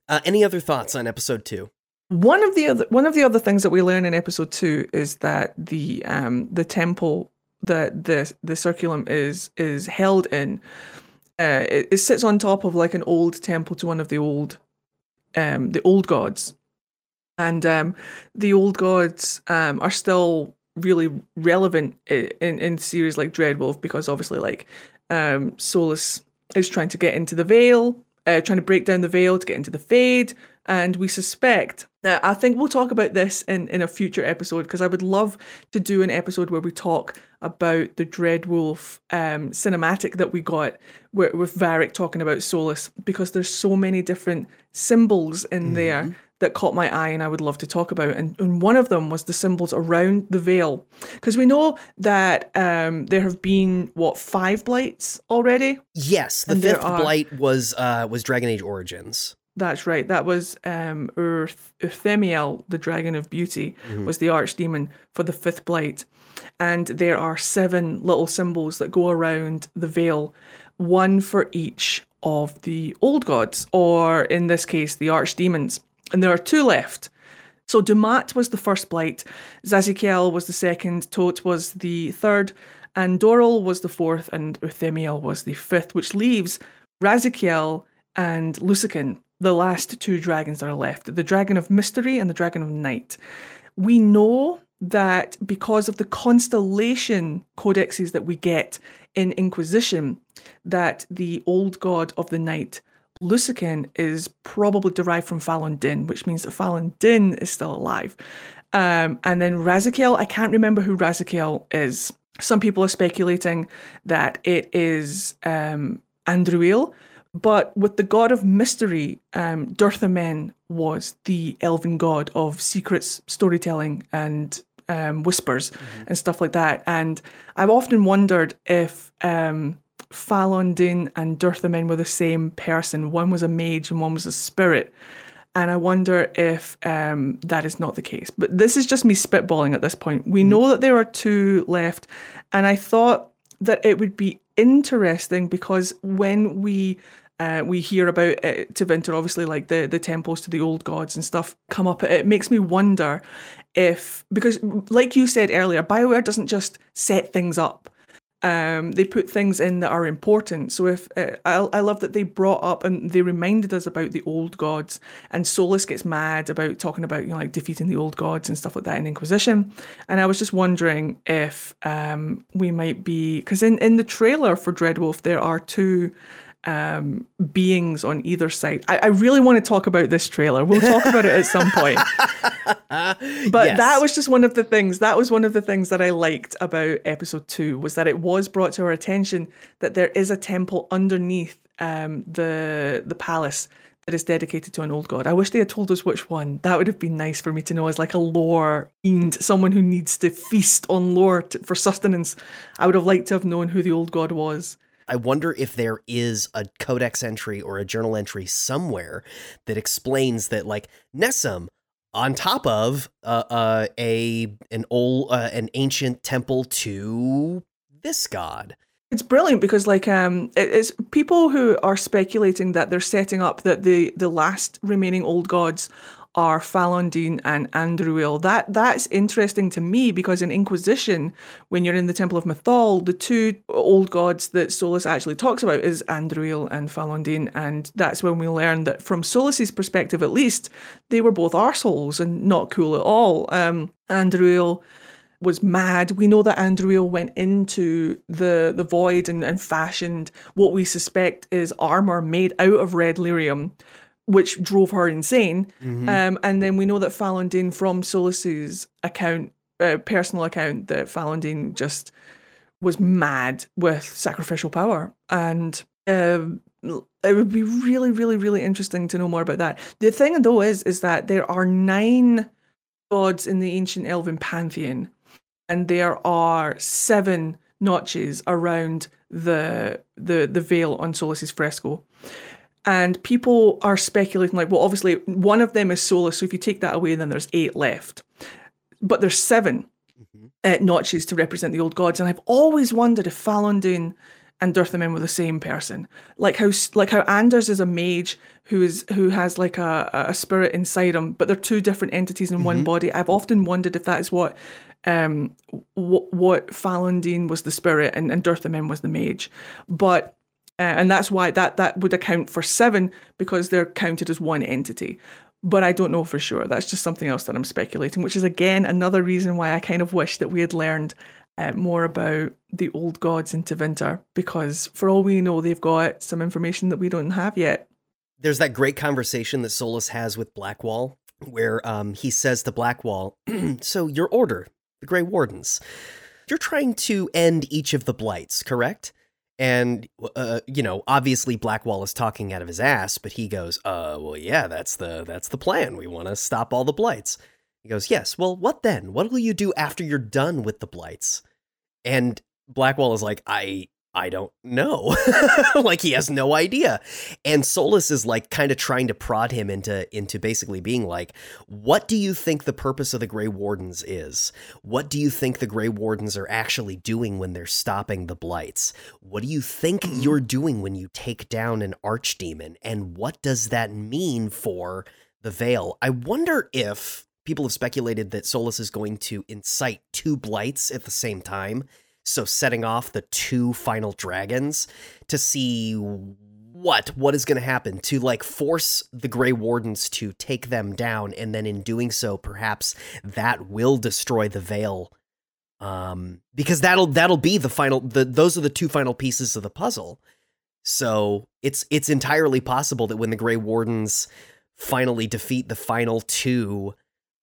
Uh, any other thoughts on episode two? One of the other one of the other things that we learn in episode two is that the um the temple that the the circulum is is held in uh it, it sits on top of like an old temple to one of the old um the old gods and um the old gods um are still really relevant in in series like Dreadwolf because obviously like um Solas is trying to get into the veil uh, trying to break down the veil to get into the fade. And we suspect that I think we'll talk about this in, in a future episode because I would love to do an episode where we talk about the Dreadwolf um, cinematic that we got where, with Varric talking about Solas because there's so many different symbols in there that caught my eye and I would love to talk about. And, and one of them was the symbols around the veil. Because we know that um, there have been, what, five blights already? Yes, the And fifth are- blight was uh was Dragon Age Origins. That's right. That was um, Urth- Urthemiel, the Dragon of Beauty, was the archdemon for the fifth blight. And there are seven little symbols that go around the veil, one for each of the old gods, or in this case, the archdemons. And there are two left. So Dumat was the first blight, Zazikel was the second, Toth was the third, and Doral was the fourth, and Urthemiel was the fifth, which leaves Razikale and Lusacan, the last two dragons that are left, the dragon of mystery and the dragon of night. We know that because of the constellation codexes that we get in Inquisition, that the old god of the night, Lusacan, is probably derived from Falon'Din, which means that Falon'Din is still alive. Um, and then Razikale, I can't remember who Razikale is. Some people are speculating that it is um, Andruil, but with the god of mystery, um, Dirthamen was the elven god of secrets, storytelling, and um, whispers and stuff like that. And I've often wondered if um, Falon'Din and Dirthamen were the same person. One was a mage and one was a spirit. And I wonder if um, that is not the case. But this is just me spitballing at this point. We know that there are two left. And I thought that it would be interesting because when we uh, we hear about it Tevinter, obviously, like the, the temples to the old gods and stuff come up. It makes me wonder if, because like you said earlier, BioWare doesn't just set things up. Um, they put things in that are important. So if uh, I, I love that they brought up and they reminded us about the old gods, and Solas gets mad about talking about you know like defeating the old gods and stuff like that in Inquisition. And I was just wondering if um, we might be because in in the trailer for Dreadwolf there are two um beings on either side. I, I really want to talk about this trailer. We'll talk about it at some point. But Yes. that was just one of the things that was one of the things that i liked about episode two was that it was brought to our attention that there is a temple underneath um the the palace that is dedicated to an old god. I wish they had told us which one. That would have been nice for me to know as like a lore fiend someone who needs to feast on lore to, for sustenance. I would have liked to have known who the old god was I wonder if there is a codex entry or a journal entry somewhere that explains that, like Nessum, on top of uh, uh, a an old uh, an ancient temple to this god. It's brilliant because like um it's people who are speculating that they're setting up that the the last remaining old gods are Falon'Din and Andruil. That that's interesting to me because in Inquisition, when you're in the Temple of Mythal, the two old gods that Solas actually talks about is Andruil and Falon'Din, and that's when we learn that from Solas's perspective at least, they were both arseholes and not cool at all. Um Andruil was mad. We know that Andruil went into the the void and, and fashioned what we suspect is armor made out of red lyrium, which drove her insane. Um, and then we know that Falon'Din, from Solas's account, uh, personal account, that Falon'Din just was mad with sacrificial power. And um, it would be really, really, really interesting to know more about that. The thing though is, is that there are nine gods in the ancient elven pantheon, and there are seven notches around the the the veil on Solas's fresco. And people are speculating, like, well, obviously one of them is Solas, so if you take that away, then there's eight left. But there's 7 uh, notches to represent the old gods, and I've always wondered if Falon'Din and Dirthamen were the same person. Like how like how Anders is a mage who is who has like a, a spirit inside him, but they're two different entities in one body. I've often wondered if that is what um what what was the spirit and, and Dirthamen was the mage. But uh, and that's why that that would account for seven because they're counted as one entity. But I don't know for sure. That's just something else that I'm speculating, which is again another reason why I kind of wish that we had learned uh, more about the old gods in Tevinter, because for all we know, they've got some information that we don't have yet. There's that great conversation that Solas has with Blackwall, where um, he says to Blackwall, "So your order, the Grey Wardens, you're trying to end each of the blights, correct?" And uh, you know, obviously Blackwall is talking out of his ass, but he goes, "Uh, well, yeah, that's the that's the plan. We want to stop all the blights." He goes, "Yes. Well, what then? What will you do after you're done with the blights?" And Blackwall is like, "I I don't know. like he has no idea. And Solas is like kind of trying to prod him into into basically being like, what do you think the purpose of the Grey Wardens is? What do you think the Grey Wardens are actually doing when they're stopping the blights? What do you think Mm-hmm. you're doing when you take down an archdemon? And what does that mean for the Veil? I wonder if people have speculated that Solas is going to incite two blights at the same time so setting off the two final dragons to see what what is going to happen to like force the gray wardens to take them down and then in doing so perhaps that will destroy the veil um because that'll that'll be the final the those are the two final pieces of the puzzle. So it's it's entirely possible that when the gray wardens finally defeat the final two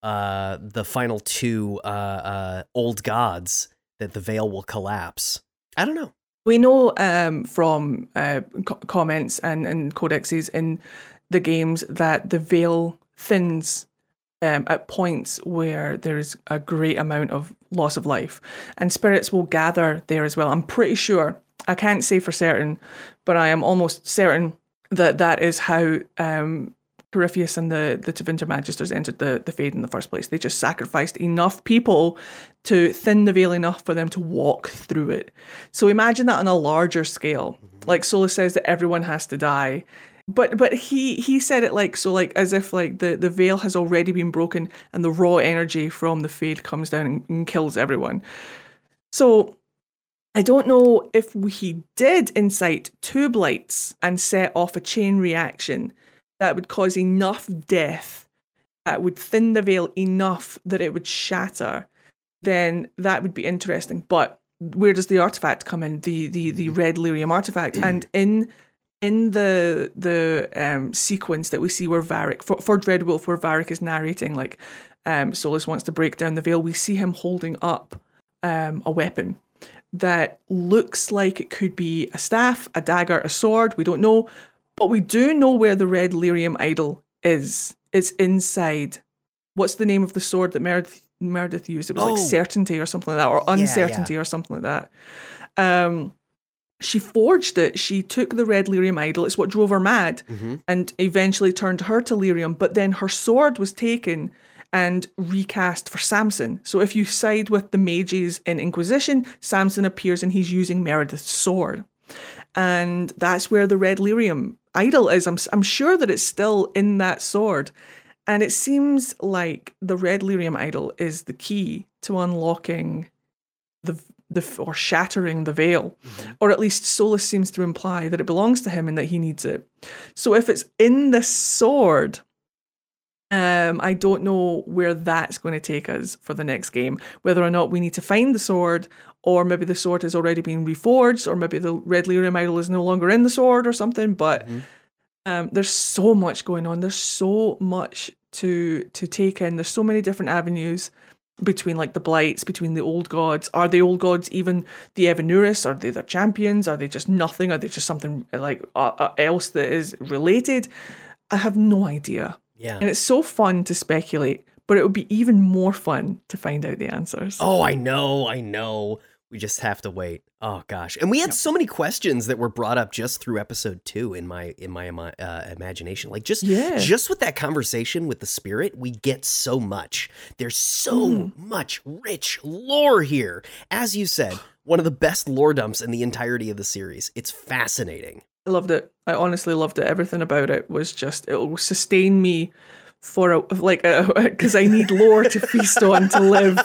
uh the final two uh uh old gods that the veil will collapse. I don't know. We know um, from uh, co- comments and, and codexes in the games that the veil thins um, at points where there's a great amount of loss of life, and spirits will gather there as well. I'm pretty sure. I can't say for certain, but I am almost certain that that is how um, Corypheus and the the Tevinter Magisters entered the the Fade in the first place. They just sacrificed enough people to thin the veil enough for them to walk through it. So imagine that on a larger scale. Mm-hmm. Like Solas says that everyone has to die. But but he he said it like so like as if like the, the veil has already been broken and the raw energy from the fade comes down and, and kills everyone. So I don't know if he did incite two blights and set off a chain reaction that would cause enough death that would thin the veil enough that it would shatter, then that would be interesting. But where does the artifact come in? The the the red lyrium artifact, and in in the the um, sequence that we see where Varric for, for Dreadwolf, where Varric is narrating, like um, Solas wants to break down the veil, we see him holding up um, a weapon that looks like it could be a staff, a dagger, a sword. We don't know, but we do know where the red lyrium idol is. It's inside. What's the name of the sword that Meredith, Meredith used? It was Oh. like certainty or something like that, or yeah. uncertainty or something like that. Um, she forged it. She took the red lyrium idol. It's what drove her mad Mm-hmm. and eventually turned her to lyrium. But then her sword was taken and recast for Samson. So if you side with the mages in Inquisition, Samson appears and he's using Meredith's sword. And that's where the red lyrium idol is. I'm, I'm sure that it's still in that sword. And it seems like the red lyrium idol is the key to unlocking the the or shattering the veil, or at least Solas seems to imply that it belongs to him and that he needs it. So if it's in the sword, um, I don't know where that's going to take us for the next game. Whether or not we need to find the sword, or maybe the sword has already been reforged, or maybe the red lyrium idol is no longer in the sword or something. But um, there's so much going on. There's so much to to take in. There's so many different avenues between like the blights, between the old gods. Are the old gods even the Evanuris? Are they the champions? Are they just nothing? Are they just something like uh, uh, else that is related? I have no idea. Yeah. And it's so fun to speculate, but it would be even more fun to find out the answers. Oh, I know, I know. We just have to wait. Oh gosh, and we had so many questions that were brought up just through episode two in my in my uh, imagination. Like just Yeah. just with that conversation with the spirit, we get so much. There's so Mm. much rich lore here. As you said, one of the best lore dumps in the entirety of the series. It's fascinating. I loved it. I honestly loved it. Everything about it was just it will sustain me for a like a because I need lore to feast on to live.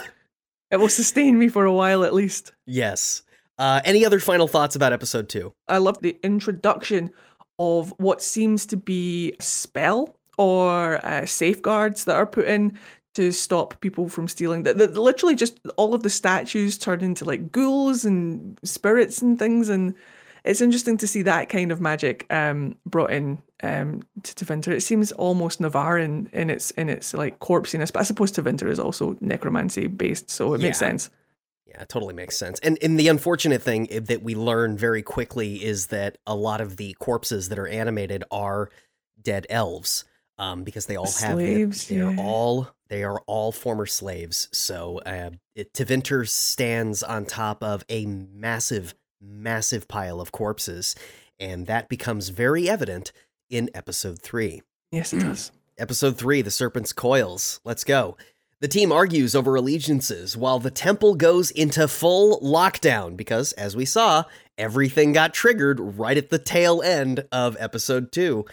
It will sustain me for a while at least. Yes. Uh, any other final thoughts about episode two? I love the introduction of what seems to be a spell or uh, safeguards that are put in to stop people from stealing. That that literally just all of the statues turn into like ghouls and spirits and things, and it's interesting to see that kind of magic um, brought in um, to Tevinter. It seems almost Nevarran in its in its like corpsiness, but I suppose Tevinter is also necromancy based, so it makes sense. Yeah, it totally makes sense. And and the unfortunate thing that we learn very quickly is that a lot of the corpses that are animated are dead elves. Um, because they all have Slaves, they're yeah. all they are all former slaves. So uh, it, Tevinter stands on top of a massive, massive pile of corpses, and that becomes very evident in episode three. Yes, it does. Episode 3 The Serpent's Coils. Let's go. The team argues over allegiances while the temple goes into full lockdown because, as we saw, everything got triggered right at the tail end of episode 2.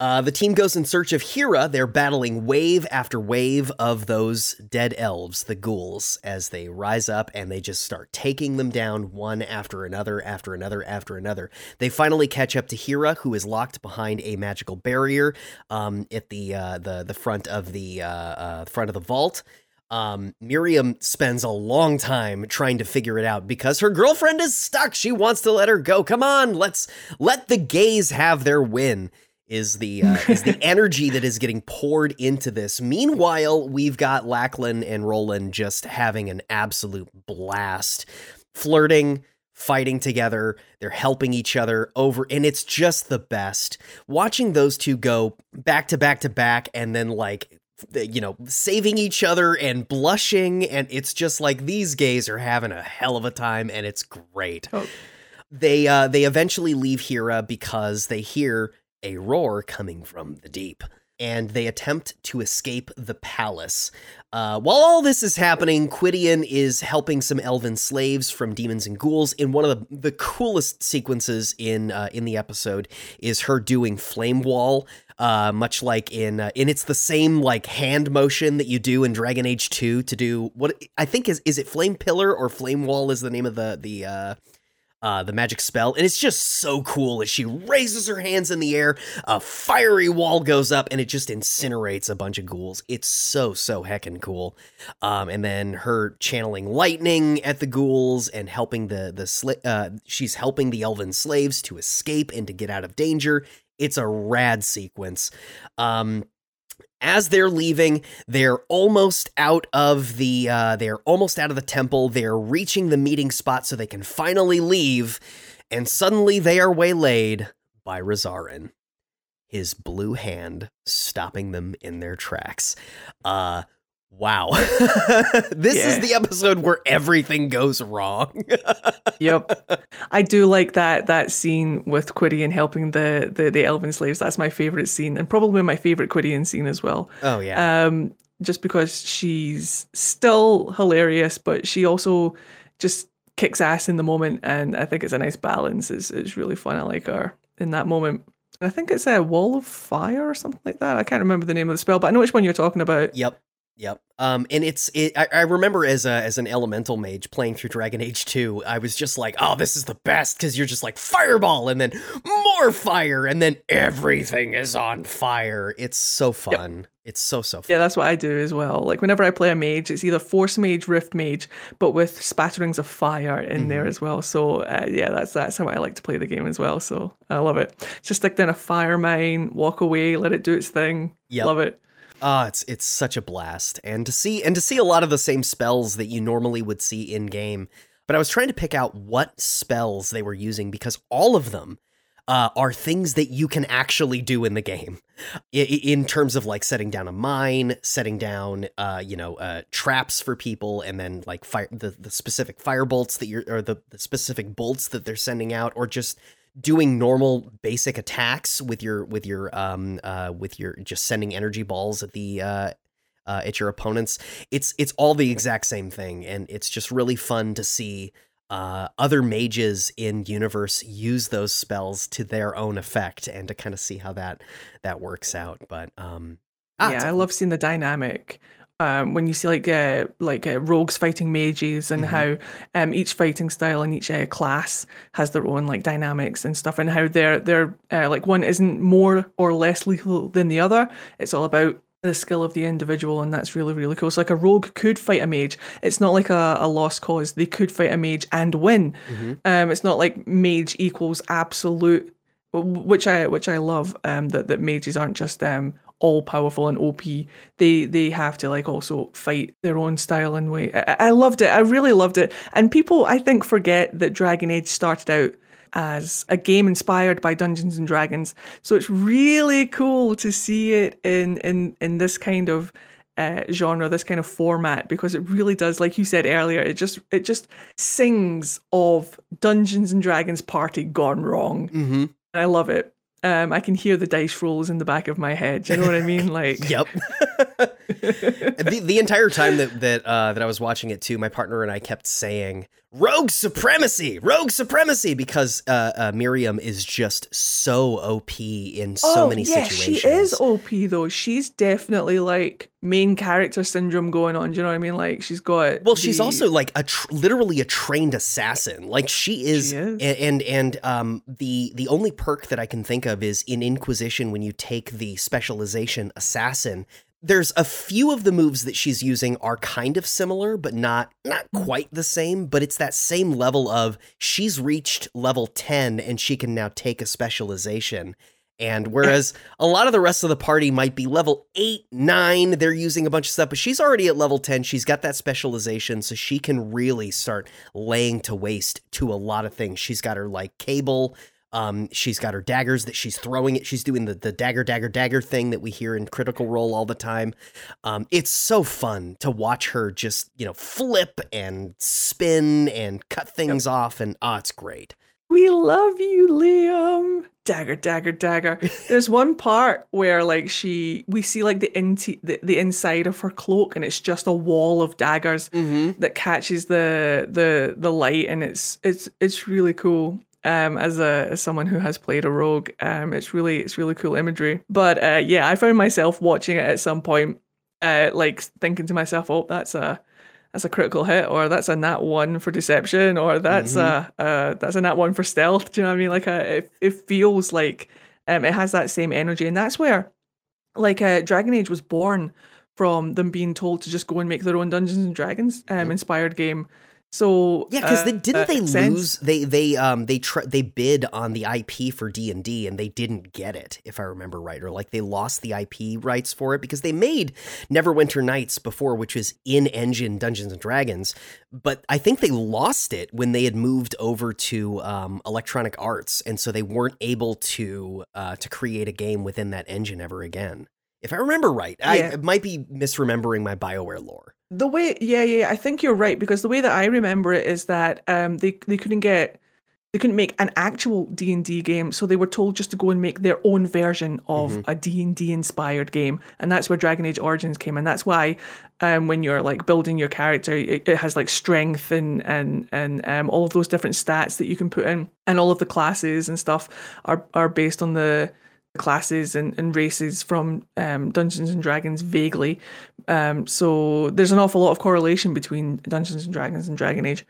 Uh, the team goes in search of Hira. They're battling wave after wave of those dead elves, the ghouls, as they rise up and they just start taking them down one after another, after another, after another. They finally catch up to Hira, who is locked behind a magical barrier um, at the uh, the the front of the uh, uh, front of the vault. Um, Miriam spends a long time trying to figure it out because her girlfriend is stuck. She wants to let her go. Come on, let's let the gays have their win. Is the uh, is the energy that is getting poured into this? Meanwhile, we've got Lacklon and Roland just having an absolute blast, flirting, fighting together. They're helping each other over, and it's just the best. Watching those two go back to back to back, and then like you know, saving each other and blushing. And it's just like these gays are having a hell of a time and it's great. Oh. They uh they eventually leave Hira because they hear a roar coming from the deep. And they attempt to escape the palace. Uh, while all this is happening, Qwydion is helping some elven slaves from demons and ghouls. In one of the, the coolest sequences in uh, in the episode is her doing flame wall, uh, much like in uh, and it's the same like hand motion that you do in Dragon Age Two to do what I think is is it flame pillar or flame wall is the name of the the uh, the magic spell, and it's just so cool as she raises her hands in the air, a fiery wall goes up, and it just incinerates a bunch of ghouls. It's so so heckin' cool. Um, and then her channeling lightning at the ghouls and helping the the sla- uh, she's helping the elven slaves to escape and to get out of danger. It's a rad sequence. Um, as they're leaving, they're almost out of the uh, they're almost out of the temple. They're reaching the meeting spot so they can finally leave, and suddenly they are waylaid by Rezaren, his blue hand stopping them in their tracks. Uh wow. this is the episode where everything goes wrong. Yep. I do like that that scene with Qwydion helping the, the the elven slaves. That's my favorite scene, and probably my favorite Qwydion scene as well. oh yeah. Um, just because she's still hilarious, but she also just kicks ass in the moment, and I think it's a nice balance. It's it's really fun. I like her in that moment. I think it's a wall of fire or something like that. I can't remember the name of the spell, but I know which one you're talking about. Yep. Yep. Um, and it's it, I, I remember as a as an elemental mage playing through Dragon Age 2, I was just like, oh, this is the best because you're just like fireball and then more fire and then everything is on fire. It's so fun. It's so so fun. Yeah, that's what I do as well. Like whenever I play a mage, it's either force mage, rift mage, but with spatterings of fire in there Mhm. as well. So uh, yeah, that's that's how I like to play the game as well. So I love it. Just stick down a fire mine, walk away, let it do its thing. Yep. Love it. Ah, it's it's such a blast, and to see and to see a lot of the same spells that you normally would see in game. But I was trying to pick out what spells they were using because all of them uh, are things that you can actually do in the game, I- i- in terms of like setting down a mine, setting down, uh, you know, uh, traps for people, and then like fire the the specific fire bolts that you're or the, the specific bolts that they're sending out, or just doing normal basic attacks with your with your um uh with your just sending energy balls at the uh uh, at your opponents. It's it's all the exact same thing, and it's just really fun to see uh, other mages in universe use those spells to their own effect, and to kind of see how that that works out. But um, ah, yeah, I love seeing the dynamic. Um, when you see like uh, like uh, rogues fighting mages and Mhm. how um, each fighting style and each uh, class has their own like dynamics and stuff, and how they're they're uh, like one isn't more or less lethal than the other. It's all about the skill of the individual, and that's really really cool. So like a rogue could fight a mage. It's not like a, a lost cause. They could fight a mage and win. Mhm. Um, it's not like mage equals absolute, which I which I love. Um, that that mages aren't just um all powerful and OP, they they have to like also fight their own style and way. I, I loved it. I really loved it. And people, I think, forget that Dragon Age started out as a game inspired by Dungeons and Dragons. So it's really cool to see it in in in this kind of uh, genre, this kind of format, because it really does, like you said earlier, it just it just sings of Dungeons and Dragons party gone wrong. Mm-hmm. I love it. Um, I can hear the dice rolls in the back of my head. Do you know what I mean? Like, Yep. the the entire time that that uh, that I was watching it too, my partner and I kept saying "Rogue supremacy, Rogue supremacy," because uh, uh, Miriam is just so OP in so oh, many yeah, situations. she is OP though. She's definitely like main character syndrome going on. Do you know what I mean? Like, she's got. Well, she's also like a tr- literally a trained assassin. Like she is, She is. a- and and um the the only perk that I can think of is in Inquisition when you take the specialization assassin. There's a few of the moves that she's using are kind of similar, but not not quite the same. But it's that same level of she's reached level ten and she can now take a specialization. And whereas a lot of the rest of the party might be level eight, nine, they're using a bunch of stuff, but she's already at level 10. She's got that specialization, so she can really start laying to waste to a lot of things. She's got her like cable. Um, she's got her daggers that she's throwing it. She's doing the, the dagger, dagger, dagger thing that we hear in Critical Role all the time. Um, it's so fun to watch her just, you know, flip and spin and cut things off. And oh, it's great. We love you, Liam. Dagger, dagger, dagger. There's one part where like she, we see like the, inti- the the inside of her cloak, and it's just a wall of daggers Mm-hmm. that catches the the the light, and it's it's it's really cool. Um, as a as someone who has played a rogue, um, it's really it's really cool imagery. But uh, yeah, I found myself watching it at some point, uh, like thinking to myself, "Oh, that's a that's a critical hit, or that's a nat one for deception, or that's a uh, that's a nat one for stealth." Do you know what I mean? Like, uh, it it feels like um, it has that same energy, and that's where like uh, Dragon Age was born from them being told to just go and make their own Dungeons and Dragons um, inspired game. So Yeah, because uh, they didn't uh, they lose they they um they tr- they bid on the IP for D and D and they didn't get it if I remember right or like they lost the IP rights for it because they made Neverwinter Nights before which was in engine Dungeons and Dragons but I think they lost it when they had moved over to um, Electronic Arts and so they weren't able to uh, to create a game within that engine ever again if I remember right. I I might be misremembering my Bioware lore The way, yeah, yeah, I think you're right because the way that I remember it is that um they they couldn't get they couldn't make an actual D and D game, so they were told just to go and make their own version of a D and D inspired game, and that's where Dragon Age Origins came, and that's why um when you're like building your character, it, it has like strength and and and um all of those different stats that you can put in, and all of the classes and stuff are are based on the classes and, and races from um, Dungeons and Dragons vaguely. Um, so there's an awful lot of correlation between Dungeons and Dragons and Dragon Age.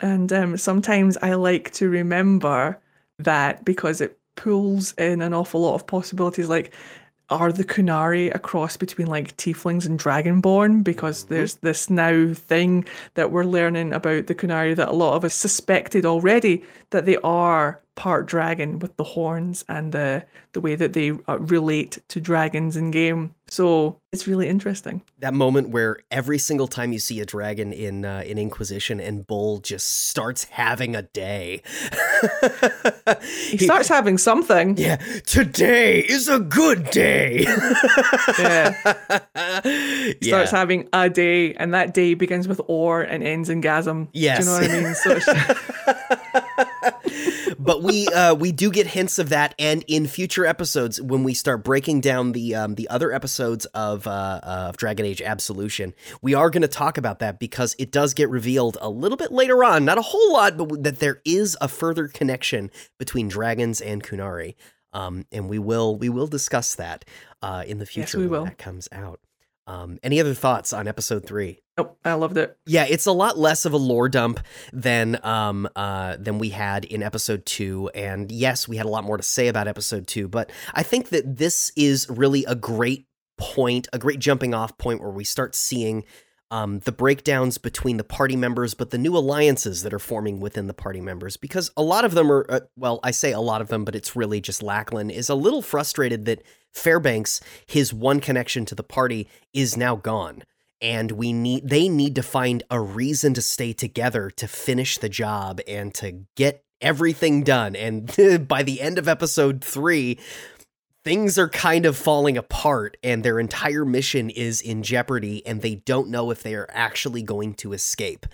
And um, sometimes I like to remember that because it pulls in an awful lot of possibilities. Like, are the Qunari a cross between like Tieflings and Dragonborn? Because there's this now thing that we're learning about the Qunari that a lot of us suspected already that they are part dragon with the horns and the the way that they uh, relate to dragons in game. So it's really interesting. that moment where every single time you see a dragon in uh, in Inquisition and Bull just starts having a day. He starts having something. yeah, today is a good day. Yeah. yeah. starts having a day, and that day begins with or and ends in gasm. Yes. Do you know what I mean? So it's, but we uh, we do get hints of that, and in future episodes, when we start breaking down the um, the other episodes of uh, of Dragon Age Absolution, we are going to talk about that because it does get revealed a little bit later on, not a whole lot, but that there is a further connection between dragons and Qunari, um, and we will we will discuss that uh, in the future we when will. that comes out. Um, any other thoughts on episode three? nope, I loved it. Yeah, it's a lot less of a lore dump than um uh than we had in episode 2 and yes, we had a lot more to say about episode 2, but I think that this is really a great point, a great jumping off point where we start seeing um, the breakdowns between the party members, but the new alliances that are forming within the party members. Because a lot of them are, uh, well, I say a lot of them, but it's really just Lacklon is a little frustrated that Fairbanks, his one connection to the party, is now gone. And we need they need to find a reason to stay together to finish the job and to get everything done. And by the end of episode three, things are kind of falling apart and their entire mission is in jeopardy and they don't know if they are actually going to escape.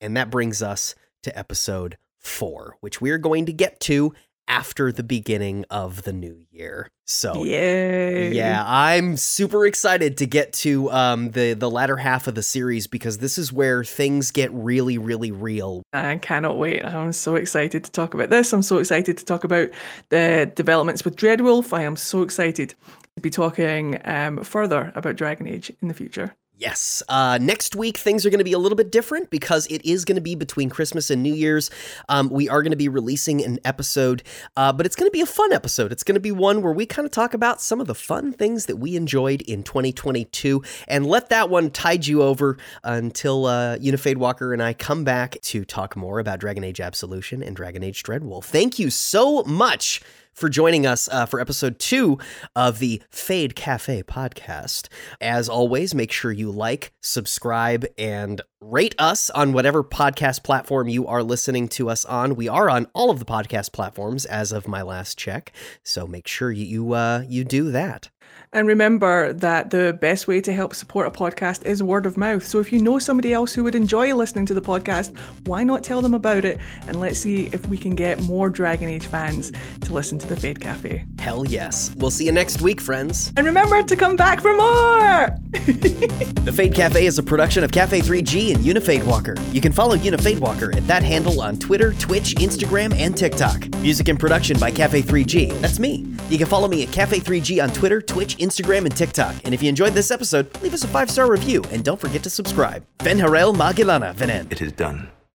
And that brings us to episode four, which we're going to get to after the beginning of the new year. So Yay. yeah, I'm super excited to get to um, the the latter half of the series because this is where things get really, really real. I cannot wait. I'm so excited to talk about this. I'm so excited to talk about the developments with Dreadwolf. I am so excited to be talking um, further about Dragon Age in the future. Yes. Uh, next week, things are going to be a little bit different because it is going to be between Christmas and New Year's. Um, we are going to be releasing an episode, uh, but it's going to be a fun episode. It's going to be one where we kind of talk about some of the fun things that we enjoyed in 2022 and let that one tide you over until uh, Unifade Walker and I come back to talk more about Dragon Age Absolution and Dragon Age Dreadwolf. Thank you so much for joining us uh, for episode two of the Fade Cafe podcast. As always, make sure you like, subscribe, and rate us on whatever podcast platform you are listening to us on. We are on all of the podcast platforms as of my last check, so make sure you uh, you do that. And remember that the best way to help support a podcast is word of mouth. So if you know somebody else who would enjoy listening to the podcast, why not tell them about it? And let's see if we can get more Dragon Age fans to listen to the Fade Cafe. Hell yes. We'll see you next week, friends. And remember to come back for more! The Fade Cafe is a production of Cafe 3G and Unifade Walker. You can follow Unifade Walker at that handle on Twitter, Twitch, Instagram, and TikTok. Music and production by Cafe 3G. That's me. You can follow me at Cafe 3G on Twitter, Twitch, Instagram, and TikTok. And if you enjoyed this episode, leave us a five star review and don't forget to subscribe. Ben Harel Magilana Venen. It is done.